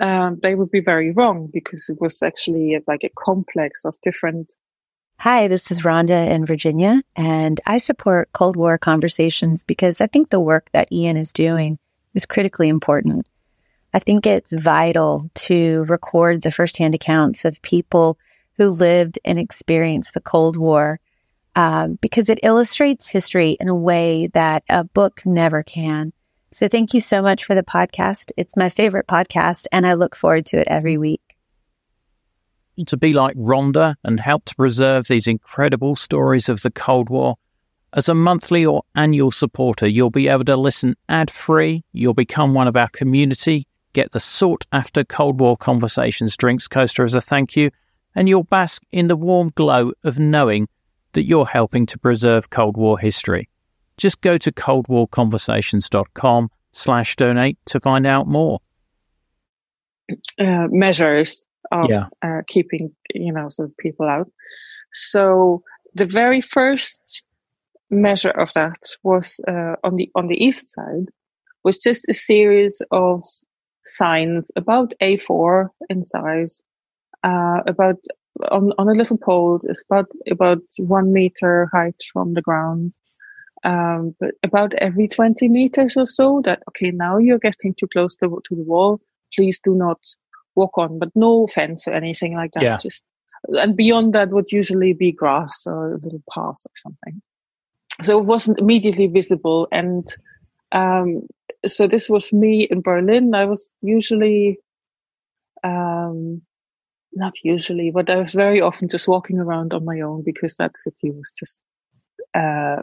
um, they would be very wrong because it was actually like a complex of different. Hi, this is Rhonda in Virginia, and I support Cold War conversations because I think the work that Ian is doing is critically important. I think it's vital to record the firsthand accounts of people who lived and experienced the Cold War um, because it illustrates history in a way that a book never can. So thank you so much for the podcast. It's my favorite podcast, and I look forward to it every week. To be like Rhonda and help to preserve these incredible stories of the Cold War, as a monthly or annual supporter, you'll be able to listen ad free, you'll become one of our community, get the sought after Cold War Conversations drinks coaster as a thank you, and you'll bask in the warm glow of knowing that you're helping to preserve Cold War history. Just go to coldwarconversations.com slash donate to find out more. Uh, measures of Yeah. uh, keeping, you know, sort of people out. So the very first measure of that was uh, on the on the east side was just a series of signs about A4 in size, uh, about on on a little pole. It's about about one meter height from the ground. Um, but about every 20 meters or so that, okay, now you're getting too close to, to the wall. Please do not walk on, but no fence or anything like that. Yeah. Just, and beyond that would usually be grass or a little path or something. So it wasn't immediately visible. And, um, so this was me in Berlin. I was usually, um, not usually, but I was very often just walking around on my own because that city was just, uh,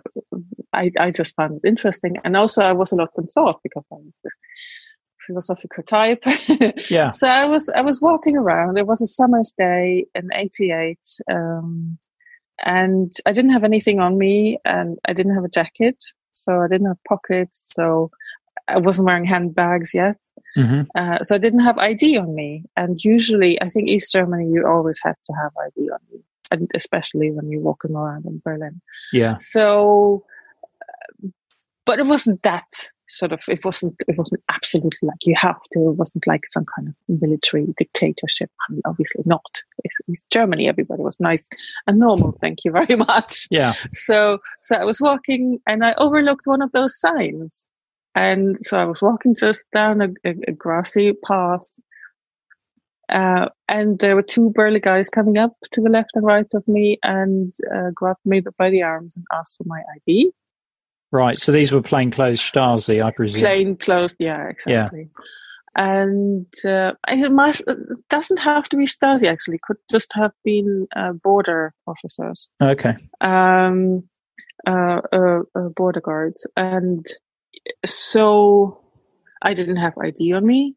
I, I just found it interesting. And also I was a lot thought because I was this philosophical type. Yeah. So I was, I was walking around. It was a summer's day in 88. Um, and I didn't have anything on me and I didn't have a jacket. So I didn't have pockets. So I wasn't wearing handbags yet. hmm Uh, so I didn't have ID on me. And usually, I think East Germany, you always have to have ID on you, and especially when you're walking around in Berlin. Yeah. So, but it wasn't that sort of. It wasn't. It wasn't absolutely like you have to. It wasn't like some kind of military dictatorship. I mean, obviously not. It's, it's Germany. Everybody was nice and normal. Thank you very much. Yeah. So, so I was walking and I overlooked one of those signs. And so I was walking just down a, a, a grassy path. Uh, and there were two burly guys coming up to the left and right of me and uh, grabbed me by the arms and asked for my ID. Right. So these were plainclothes Stasi, I presume. Plain clothes, yeah, exactly. Yeah. And uh, it must it doesn't have to be Stasi. Actually, could just have been uh, border officers. Okay. um, uh, uh, uh, border guards. And so I didn't have ID on me.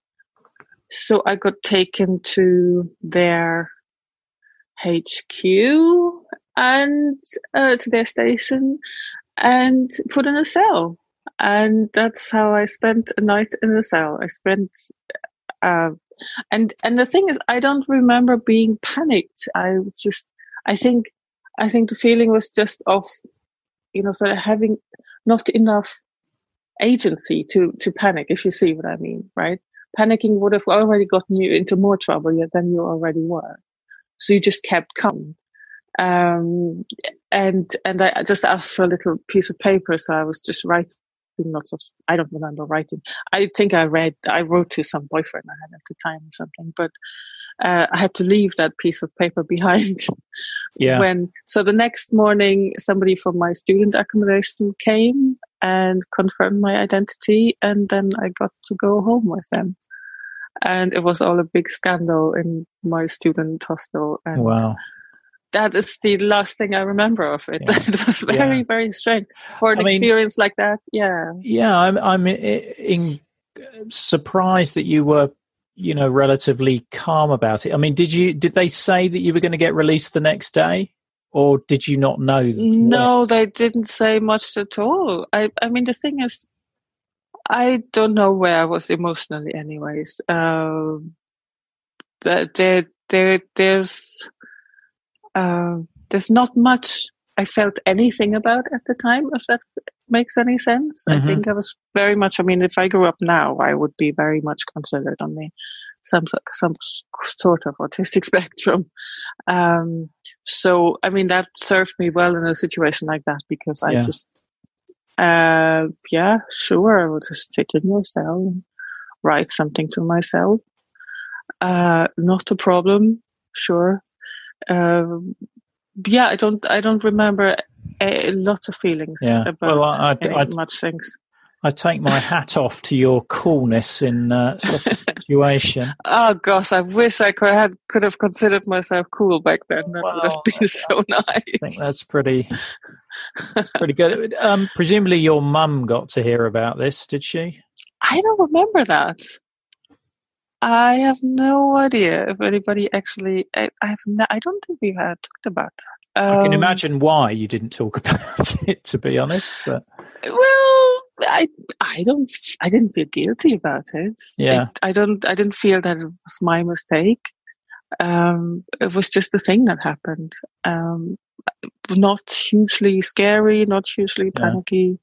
So I got taken to their HQ and uh, to their station and put in a cell. And that's how I spent a night in a cell. I spent, uh, and, and the thing is, I don't remember being panicked. I just, I think, I think the feeling was just of, you know, sort of having not enough agency to, to panic, if you see what I mean, right? Panicking would have already gotten you into more trouble than you already were. So you just kept calm. Um, and, and I just asked for a little piece of paper. So I was just writing lots of, I don't remember writing. I think I read, I wrote to some boyfriend I had at the time or something, but, uh, I had to leave that piece of paper behind Yeah. when so the next morning somebody from my student accommodation came and confirmed my identity and then i got to go home with them and it was all a big scandal in my student hostel and Wow. That is the last thing i remember of it Yeah. it was very Yeah. very strange for an I mean- experience like that yeah Yeah, I'm I'm i- in, surprised that you were, you know, relatively calm about it. I mean, did you did they say that you were going to get released the next day, or did you not know? that- No, they didn't say much at all. I, I mean, the thing is, I don't know where I was emotionally, anyways. Um, but there, there, there's, uh, there's not much I felt anything about at the time, if that makes any sense. Mm-hmm. I think I was very much, I mean, if I grew up now, I would be very much considered on the some, some sort of autistic spectrum. Um, so, I mean, that served me well in a situation like that because I yeah. just, uh, yeah, sure, I will just sit in my cell and write something to myself. Uh, not a problem, sure. Um, yeah, I don't, I don't remember a, lots of feelings yeah. about well, I, I, much things. I take my hat off to your coolness in uh, such a situation. oh gosh, I wish I could have, could have considered myself cool back then. That well, would have been so nice. I think that's pretty, that's pretty good. Um, presumably, your mum got to hear about this, did she? I don't remember that. I have no idea if anybody actually. I, I have. No, I don't think we had talked about. Um, I can um, imagine why you didn't talk about it. To be honest, but well, I I don't. I didn't feel guilty about it. Yeah. It, I don't. I didn't feel that it was my mistake. Um, it was just the thing that happened. Um, not hugely scary, not hugely panicky.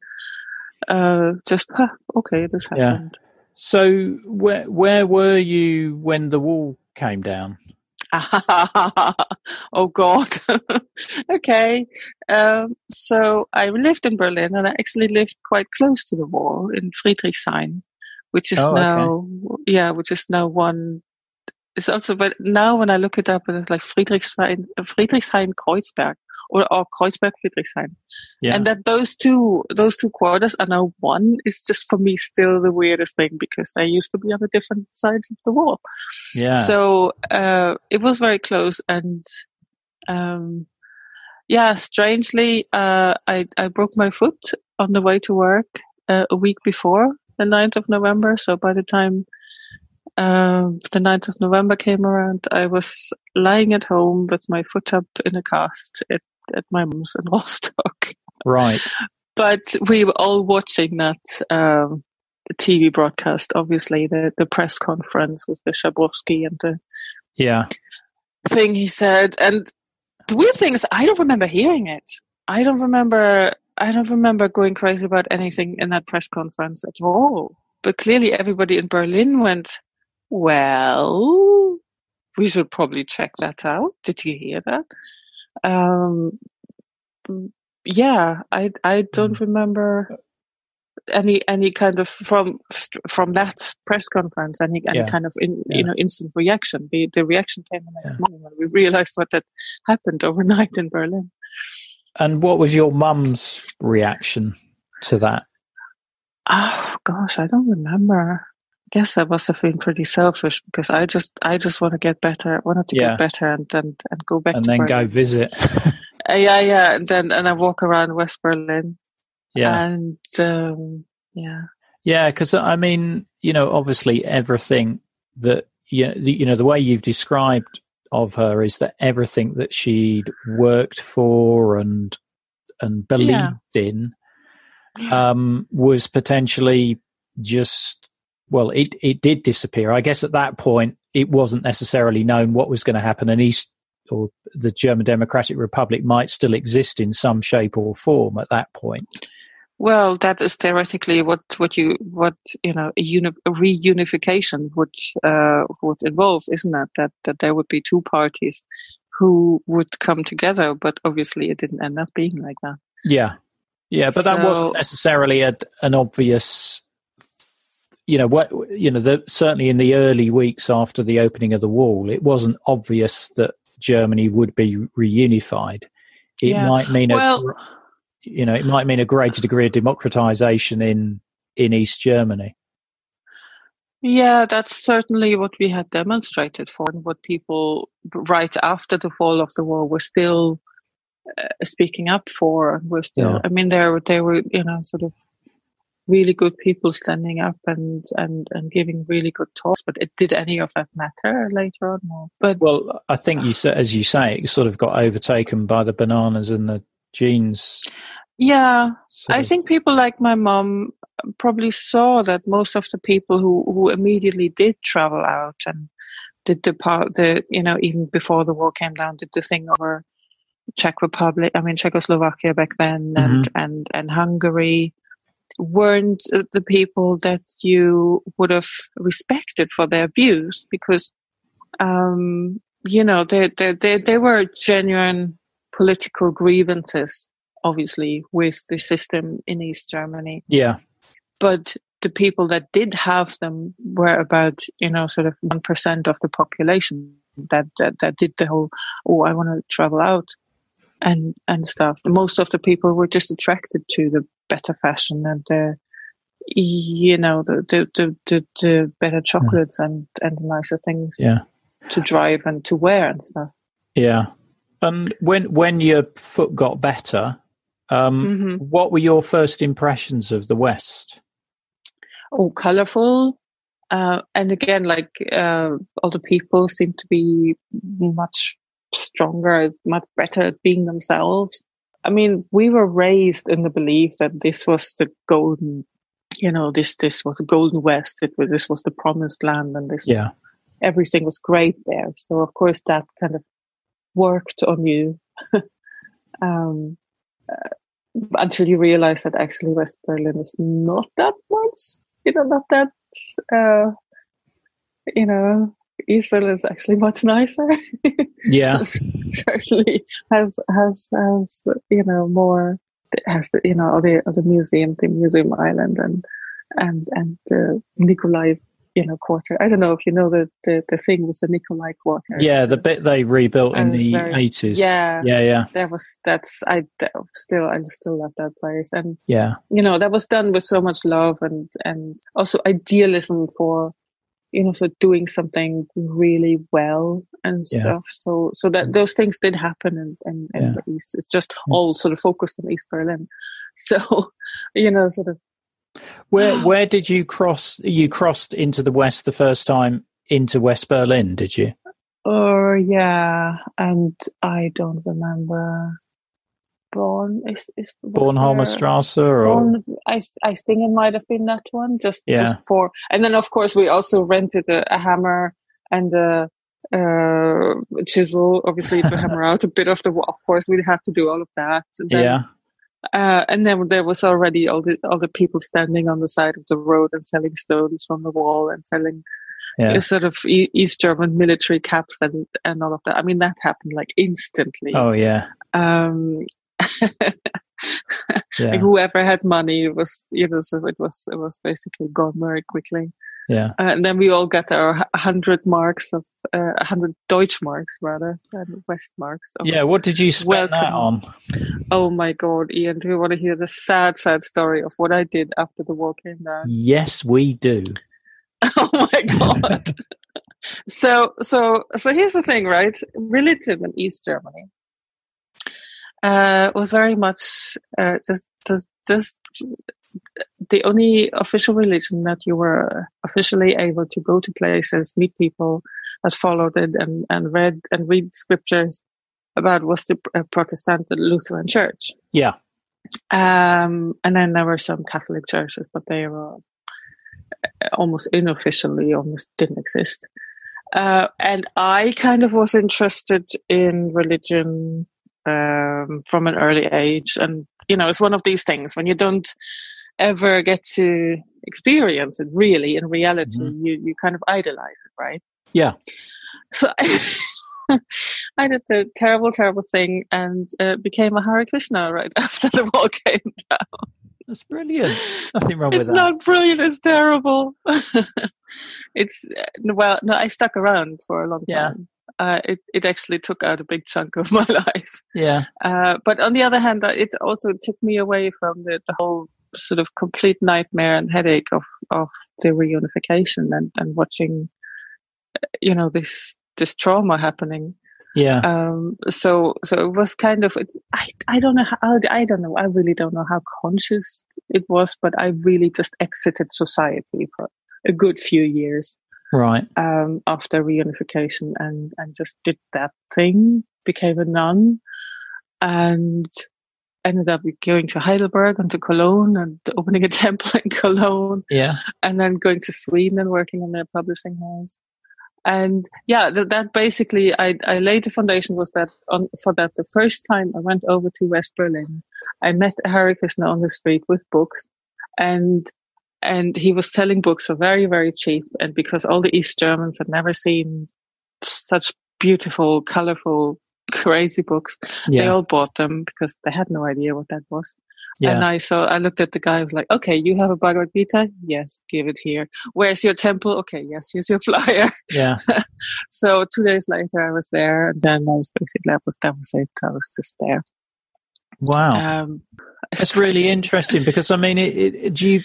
Yeah. Uh, just huh, okay, this happened. Yeah. So where where were you when the wall came down? oh God. okay. Um, so I lived in Berlin and I actually lived quite close to the wall in Friedrichshain, which is oh, now, okay. yeah, which is now one it's also, but now when I look it up, it's like Friedrichshain, Friedrichshain Kreuzberg or, or Kreuzberg Friedrichshain. Yeah. And that those two, those two quarters are now one is just for me still the weirdest thing because they used to be on the different sides of the wall. Yeah. So, uh, it was very close and, um, yeah, strangely, uh, I, I broke my foot on the way to work, uh, a week before the 9th of November. So by the time um, the 9th of November came around, I was lying at home with my foot up in a cast at, at my mom's in Rostock. Right. but we were all watching that um, TV broadcast, obviously, the, the press conference with the Schabowski and the yeah thing he said. And the weird thing is, I don't remember hearing it. I don't remember. I don't remember going crazy about anything in that press conference at all. But clearly, everybody in Berlin went, well, we should probably check that out. Did you hear that? Um, yeah, I I don't mm. remember any any kind of from from that press conference any any yeah. kind of in, yeah. you know instant reaction. The the reaction came the next yeah. morning when we realized what had happened overnight in Berlin. And what was your mum's reaction to that? Oh gosh, I don't remember guess I must have been pretty selfish because I just I just want to get better. I wanted to yeah. get better and then and go back and then Berlin. go visit. uh, yeah, yeah, and then and I walk around West Berlin. Yeah, and um, yeah, yeah, because I mean, you know, obviously everything that you know, the, you know the way you've described of her is that everything that she'd worked for and and believed yeah. in um, was potentially just well, it, it did disappear. I guess at that point, it wasn't necessarily known what was going to happen, and East or the German Democratic Republic might still exist in some shape or form at that point. Well, that is theoretically what, what you what you know a, uni- a reunification would uh, would involve, isn't it? That that there would be two parties who would come together, but obviously it didn't end up being like that. Yeah, yeah, but so, that wasn't necessarily a, an obvious you know what you know the, certainly in the early weeks after the opening of the wall it wasn't obvious that germany would be reunified it yeah. might mean well, a you know it might mean a greater degree of democratization in in east germany yeah that's certainly what we had demonstrated for and what people right after the fall of the wall were still uh, speaking up for were still yeah. i mean there they were you know sort of really good people standing up and and and giving really good talks but it did any of that matter later on no. but well i think you said as you say it sort of got overtaken by the bananas and the jeans yeah i of. think people like my mom probably saw that most of the people who who immediately did travel out and did the part the you know even before the war came down did the thing over Czech Republic, I mean Czechoslovakia back then, and Mhm. and and Hungary weren't the people that you would have respected for their views because um, you know they they they, they were genuine political grievances, obviously with the system in East Germany, Yeah. but the people that did have them were about you know sort of one percent of the population that, that that did the whole oh I want to travel out and and stuff. Most of the people were just attracted to the better fashion and the you know the the the, the, the better chocolates and and nicer things Yeah. to drive and to wear and stuff. Yeah. And when when your foot got better, um, hmm what were your first impressions of the West? oh colorful uh, and again like uh, all the people seem to be much stronger much better at being themselves i mean we were raised in the belief that this was the golden you know this this was the golden west. It was this was the promised land and this Yeah. everything was great there. So of course that kind of worked on you. Um, uh, until you realize that actually West Berlin is not that much, you know, not that, uh, you know, East Berlin is actually much nicer. Yeah. certainly has has has you know more has the you know the the museum the museum island and and and the Nikolai you know quarter. I don't know if you know the the, the thing was the Nikolai quarter. Yeah, the bit they rebuilt in the eighties. Yeah. Yeah, yeah. that was that's I that was still I still love that place and Yeah. you know that was done with so much love and and also idealism for you know so doing something really well and Yeah. stuff so so that mm. those things did happen in, in, in Yeah. the east it's just Yeah. all sort of focused on east berlin so you know sort of Where where did you cross you crossed into the West the first time into West Berlin, did you? oh yeah and i don't remember born is is Bornholmer Strasse or Born, I I think it might have been that one. Just Yeah. just for, and then of course we also rented a, a hammer and a, uh chisel, obviously to hammer out a bit of the wall. Of course, we had to do all of that. And then, Yeah. Uh, and then there was already all the all the people standing on the side of the road and selling stones from the wall and selling Yeah. uh, sort of e- East German military caps and and all of that. I mean, that happened like instantly. Oh yeah. Um, Yeah. like whoever had money was you know so it was it was basically gone very quickly Yeah. uh, and then we all got our 100 marks of uh, 100 deutsch marks rather than west marks of, Yeah. What did you spend that on? Oh my god ian do you want to hear the sad sad story of what i did after the war came down Yes, we do. oh my god so so so here's the thing right religion in east germany uh was very much uh, just just just the only official religion that you were officially able to go to places meet people that followed it and and read and read scriptures about was the uh, protestant lutheran church Yeah. um, and then there were some Catholic churches, but they were uh, almost unofficially, almost didn't exist. Uh, and I kind of was interested in religion um, from an early age. And, you know, it's one of these things when you don't ever get to experience it really in reality, you, you kind of idolize it, right? Yeah. So I did the terrible, terrible thing and uh, became a Hare Krishna right after the wall came down. That's brilliant. Nothing wrong with It's that. not brilliant. It's terrible. it's uh, well, no, I stuck around for a long Yeah. time. Uh, it it actually took out a big chunk of my life. yeah. Uh, but on the other hand, uh, it also took me away from the, the whole sort of complete nightmare and headache of, of the reunification and, and watching, uh, you know, this this trauma happening. Yeah. Um, so so it was kind of I I don't know how I don't know I really don't know how conscious it was, but I really just exited society for a good few years right. um, after reunification and and just did that thing, became a nun, and ended up going to Heidelberg and to Cologne and opening a temple in Cologne Yeah. and then going to Sweden and working in their publishing house. and yeah, that, that basically I, I laid the foundation was that on, for that the first time I went over to West Berlin, I met Hare Krishna on the street with books and and he was selling books for very very cheap and because all the East Germans had never seen such beautiful, colorful, crazy books, yeah. they all bought them because they had no idea what that was. Yeah. And I saw, I looked at the guy. I was like, "Okay, you have a Bhagavad Gita? Yes, give it here. Where's your temple? Okay, yes, here's your flyer." Yeah. so two days later, I was there, and then I was basically I was devastated. I was just there. Wow, um, that's really interesting because I mean, it, it, do you?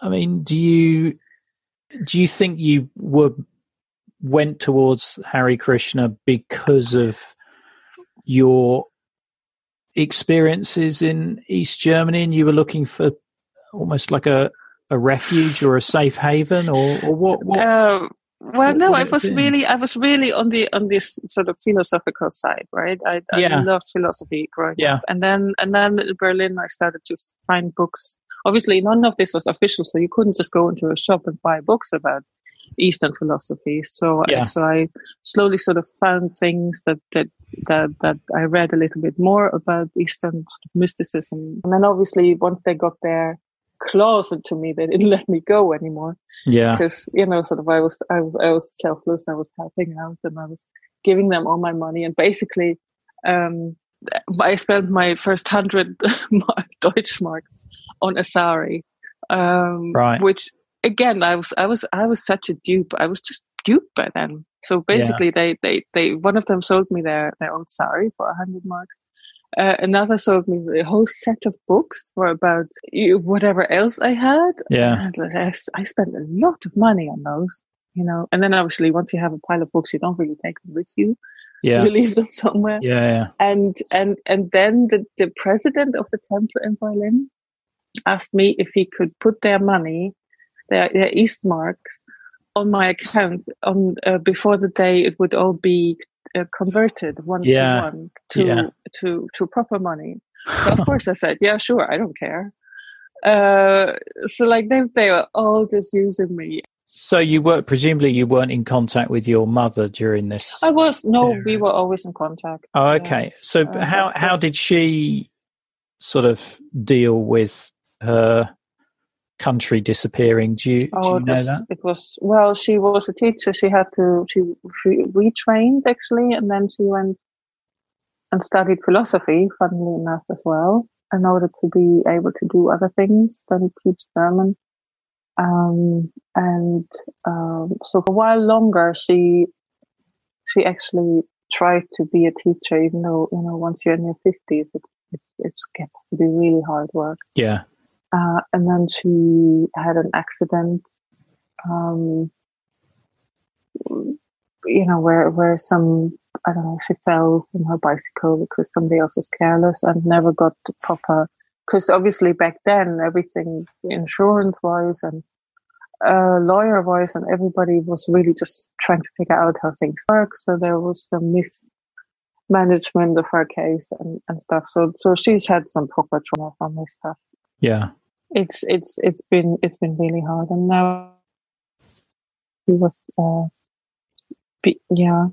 I mean, do you do you think you were went towards Hare Krishna because of your experiences in East Germany and you were looking for almost like a, a refuge or a safe haven or, or what? what uh, well, no, I was really, I was really on the on this sort of philosophical side, right? I, yeah. I loved philosophy growing yeah. up, and then and then in Berlin, I started to find books. Obviously, none of this was official, so you couldn't just go into a shop and buy books about Eastern philosophy. So, yeah. I, so I slowly sort of found things that, that, that, that I read a little bit more about Eastern mysticism. And then obviously once they got their claws into me, they didn't let me go anymore. Yeah. Because, you know, sort of I was, I, I was selfless. I was helping out and I was giving them all my money and basically, um, I spent my first hundred Deutschmarks on a sari, um, right. which again, I was, I was, I was such a dupe. I was just duped by them. So basically, yeah. they, they, they, one of them sold me their, their old sari for a hundred marks. Uh, another sold me a whole set of books for about whatever else I had. Yeah. I, I spent a lot of money on those, you know. And then obviously, once you have a pile of books, you don't really take them with you. Yeah. Leave them somewhere. Yeah, yeah. And and and then the, the president of the temple in Berlin asked me if he could put their money their, their East marks on my account on uh, before the day it would all be uh, converted one yeah. to one to yeah. to to proper money. So of course I said, yeah, sure, I don't care. Uh, so like they they were all just using me. So you were presumably you weren't in contact with your mother during this. I was no, period. we were always in contact. Oh, okay. Yeah. So uh, how how did she sort of deal with her country disappearing. Do you, oh, do you know that? It was well. She was a teacher. She had to. She she retrained actually, and then she went and studied philosophy. Funnily enough, as well, in order to be able to do other things than teach German. Um, and um, so for a while longer, she she actually tried to be a teacher, even though you know once you're in your fifties, it, it, it gets to be really hard work. Yeah. Uh, and then she had an accident, um, you know, where, where some, I don't know, she fell from her bicycle because somebody else was careless and never got the proper, because obviously back then everything insurance wise and uh, lawyer wise and everybody was really just trying to figure out how things work. So there was some mismanagement of her case and, and stuff. So, so she's had some proper trauma from this stuff. Yeah. It's it's it's been it's been really hard, and now it was uh, be, yeah,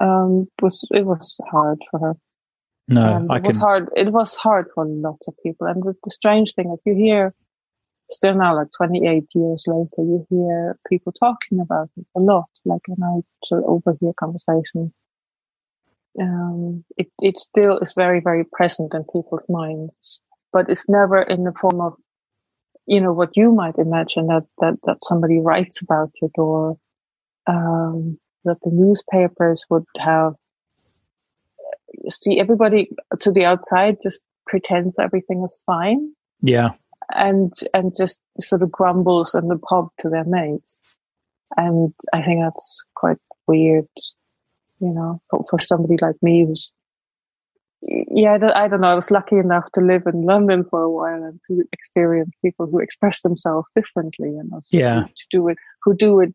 um, was it was hard for her. No, um, it can... was hard. It was hard for lots of people, and the, the strange thing, if you hear still now, like 28 years later, you hear people talking about it a lot. Like, and I sort of overhear conversations. Um, it, it still is very, very present in people's minds, but it's never in the form of you know what you might imagine that that that somebody writes about it or um, that the newspapers would have see everybody to the outside just pretends everything is fine yeah and and just sort of grumbles in the pub to their mates and i think that's quite weird you know for, for somebody like me who's yeah, I don't know. I was lucky enough to live in London for a while and to experience people who express themselves differently and also yeah. to do it, who do it,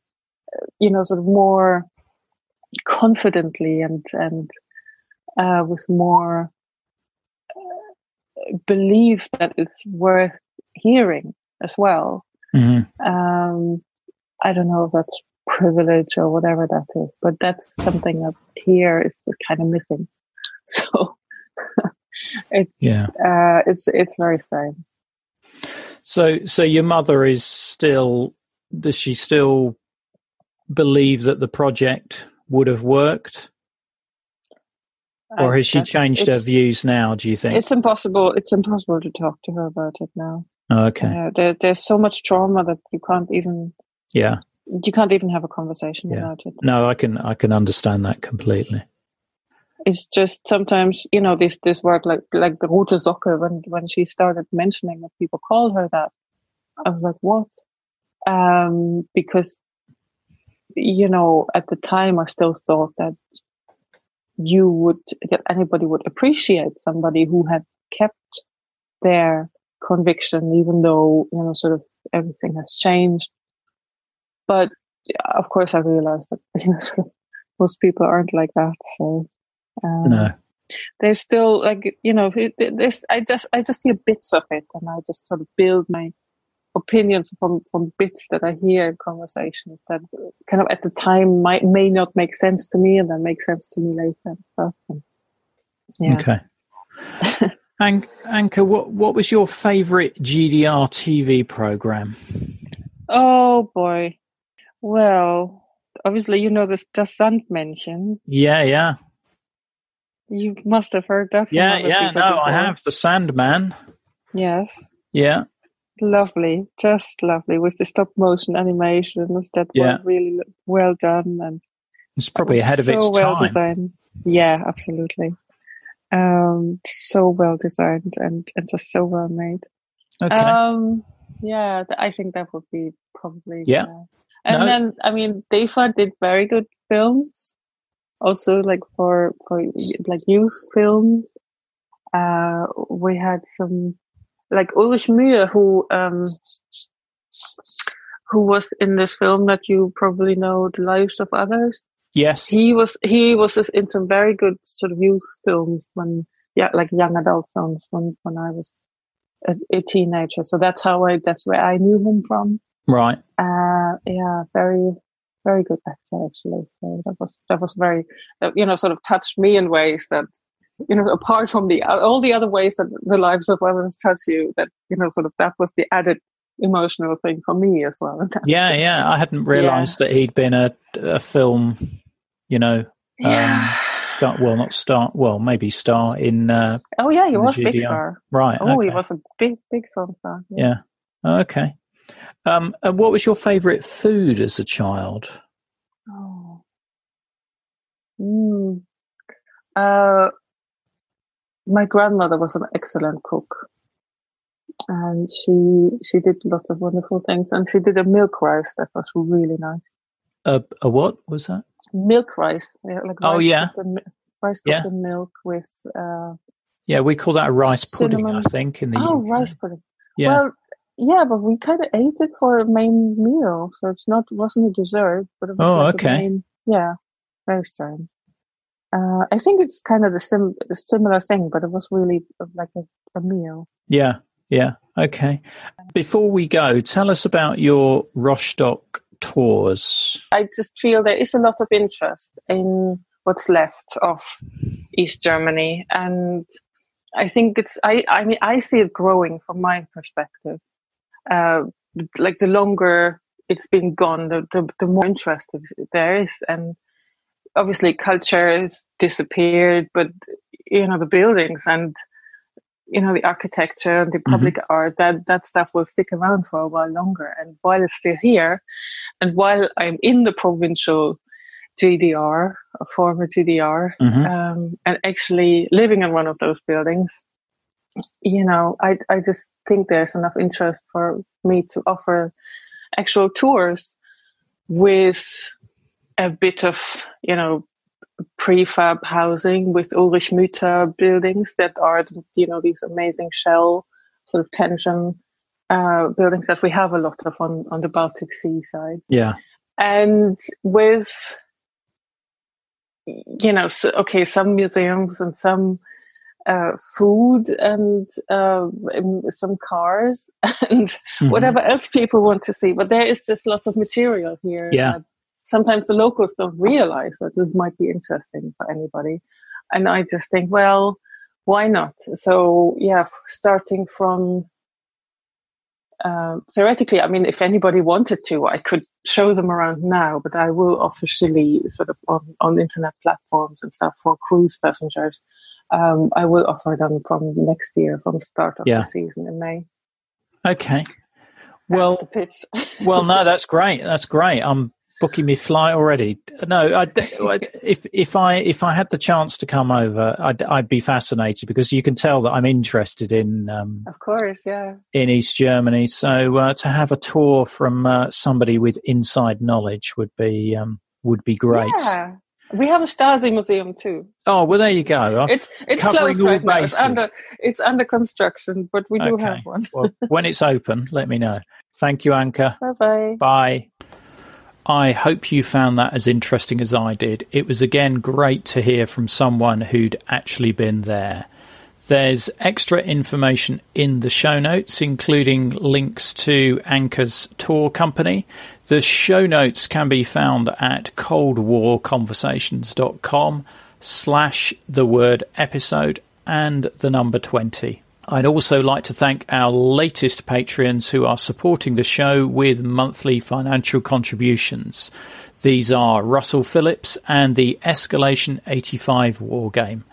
uh, you know, sort of more confidently and and uh, with more uh, belief that it's worth hearing as well. Mm-hmm. Um, I don't know if that's privilege or whatever that is. But that's something that here is kind of missing. So it's Yeah. uh, it's it's very strange. So, so your mother is still. Does she still believe that the project would have worked, or has she changed her views now? Do you think? It's impossible. It's impossible to talk to her about it now. Okay. Uh, there, there's so much trauma that you can't even Yeah. you can't even have a conversation Yeah. about it. No, I can. I can understand that completely. It's just sometimes you know this this word like like the rote Socke when when she started mentioning that people called her that, I was like what? Um, because you know at the time I still thought that you would that anybody would appreciate somebody who had kept their conviction even though you know sort of everything has changed but of course i realized that you know sort of most people aren't like that so um, No. there's still like you know this i just i just hear bits of it and i just sort of build my opinions from from bits that i hear in conversations that kind of at the time might may not make sense to me and then make sense to me later and stuff. And, yeah Okay. An- Anke, what what was your favourite GDR TV program? oh boy well obviously you know this das sandmännchen Yeah, yeah, you must have heard that yeah, yeah. people No, I have the Sandman. yes Yeah, lovely just lovely with the stop motion animations that Yeah. were really well done and it's probably ahead of so its well time. designed. Yeah, absolutely. Um, so well designed and, and just so well made. Okay. Um, yeah, I think that would be probably. Yeah. And No. then, I mean, Defa did very good films. Also, like for for like youth films, uh, we had some like Ulrich Mühe, who um, who was in this film that you probably know, The Lives of Others yes. he was he was in some very good sort of youth films when yeah like young adult films when when I was a, a teenager. So that's how I that's where I knew him from. right. Uh, yeah, very very good actor actually. So that was that was very uh, you know sort of touched me in ways that you know apart from the all the other ways that the lives of others touch you that you know sort of that was the added emotional thing for me as well. Yeah, yeah. I hadn't realised that he'd been a a film. You know, um, Yeah. start well, not start well, maybe star in uh, oh yeah, he was big star. right. Oh, he was a big, big film star. Yeah. Okay. Um, and what was your favourite food as a child? Oh. Mm. Uh, my grandmother was an excellent cook, and she she did lots of wonderful things. And she did a milk rice that was really nice. A, a what was that? Milk rice, yeah, like Oh, rice yeah. rice Yeah. milk with. Uh, Yeah, we call that a rice pudding, I think. In the oh, UK. rice pudding. Yeah. Well, yeah, but we kind of ate it for a main meal, so it's not wasn't a dessert, but it was Oh, like okay. a main. Yeah, very strange. Uh, I think it's kind of the sim- similar thing, but it was really like a, a meal. Yeah, yeah. Okay. Before we go, tell us about your Rostock tours. I just feel there is a lot of interest in what's left of East Germany, and I think it's. I. I mean, I see it growing from my perspective. Uh, like the longer it's been gone, the the, the more interest there is, and obviously culture has disappeared, but you know the buildings and you know the architecture and the public art that that stuff will stick around for a while longer. And while it's still here, and while I'm in the provincial GDR, a former GDR, Mhm. um, and actually living in one of those buildings, you know, I I just think there's enough interest for me to offer actual tours with a bit of you know prefab housing with Ulrich Müther buildings that are you know these amazing shell sort of tension uh, buildings that we have a lot of on on the Baltic Sea side Yeah. and with you know so, okay some museums and some uh, food and uh, some cars and Mhm. whatever else people want to see but there is just lots of material here Yeah. Sometimes the locals don't realize that this might be interesting for anybody. And I just think, well, why not? So yeah, starting from um, theoretically, I mean, if anybody wanted to, I could show them around now, but I will officially sort of on, on internet platforms and stuff for cruise passengers. Um, I will offer them from next year, from the start of yeah. the season in May. Okay. Well, well, no, that's great. That's great. I'm booking me flight already. No, I, if if I if I had the chance to come over, I'd, I'd be fascinated because you can tell that I'm interested in. Um, of course, yeah. In East Germany, so uh, to have a tour from uh, somebody with inside knowledge would be um, would be great. Yeah. We have a Stasi museum too. Oh well, there you go. I've it's it's closed right now. It's under it's under construction, but we do okay. have one. well, when it's open, let me know. Thank you, Anke. Bye bye. I hope you found that as interesting as I did. It was again great to hear from someone who'd actually been there. There's extra information in the show notes, including links to Anke's tour company. The show notes can be found at coldwarconversations.com slash the word episode and the number 20. I'd also like to thank our latest patrons who are supporting the show with monthly financial contributions. These are Russell Phillips and the Escalation 85 War Game.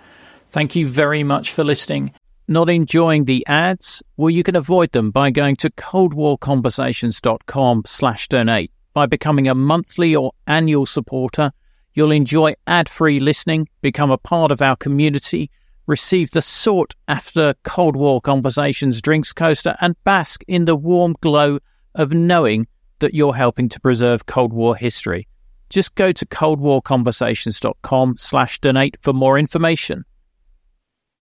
Thank you very much for listening. Not enjoying the ads? Well, you can avoid them by going to coldwarconversations.com slash donate. By becoming a monthly or annual supporter, you'll enjoy ad-free listening, become a part of our community, receive the sought after Cold War Conversations drinks coaster, and bask in the warm glow of knowing that you're helping to preserve Cold War history. Just go to coldwarconversations.com slash donate for more information.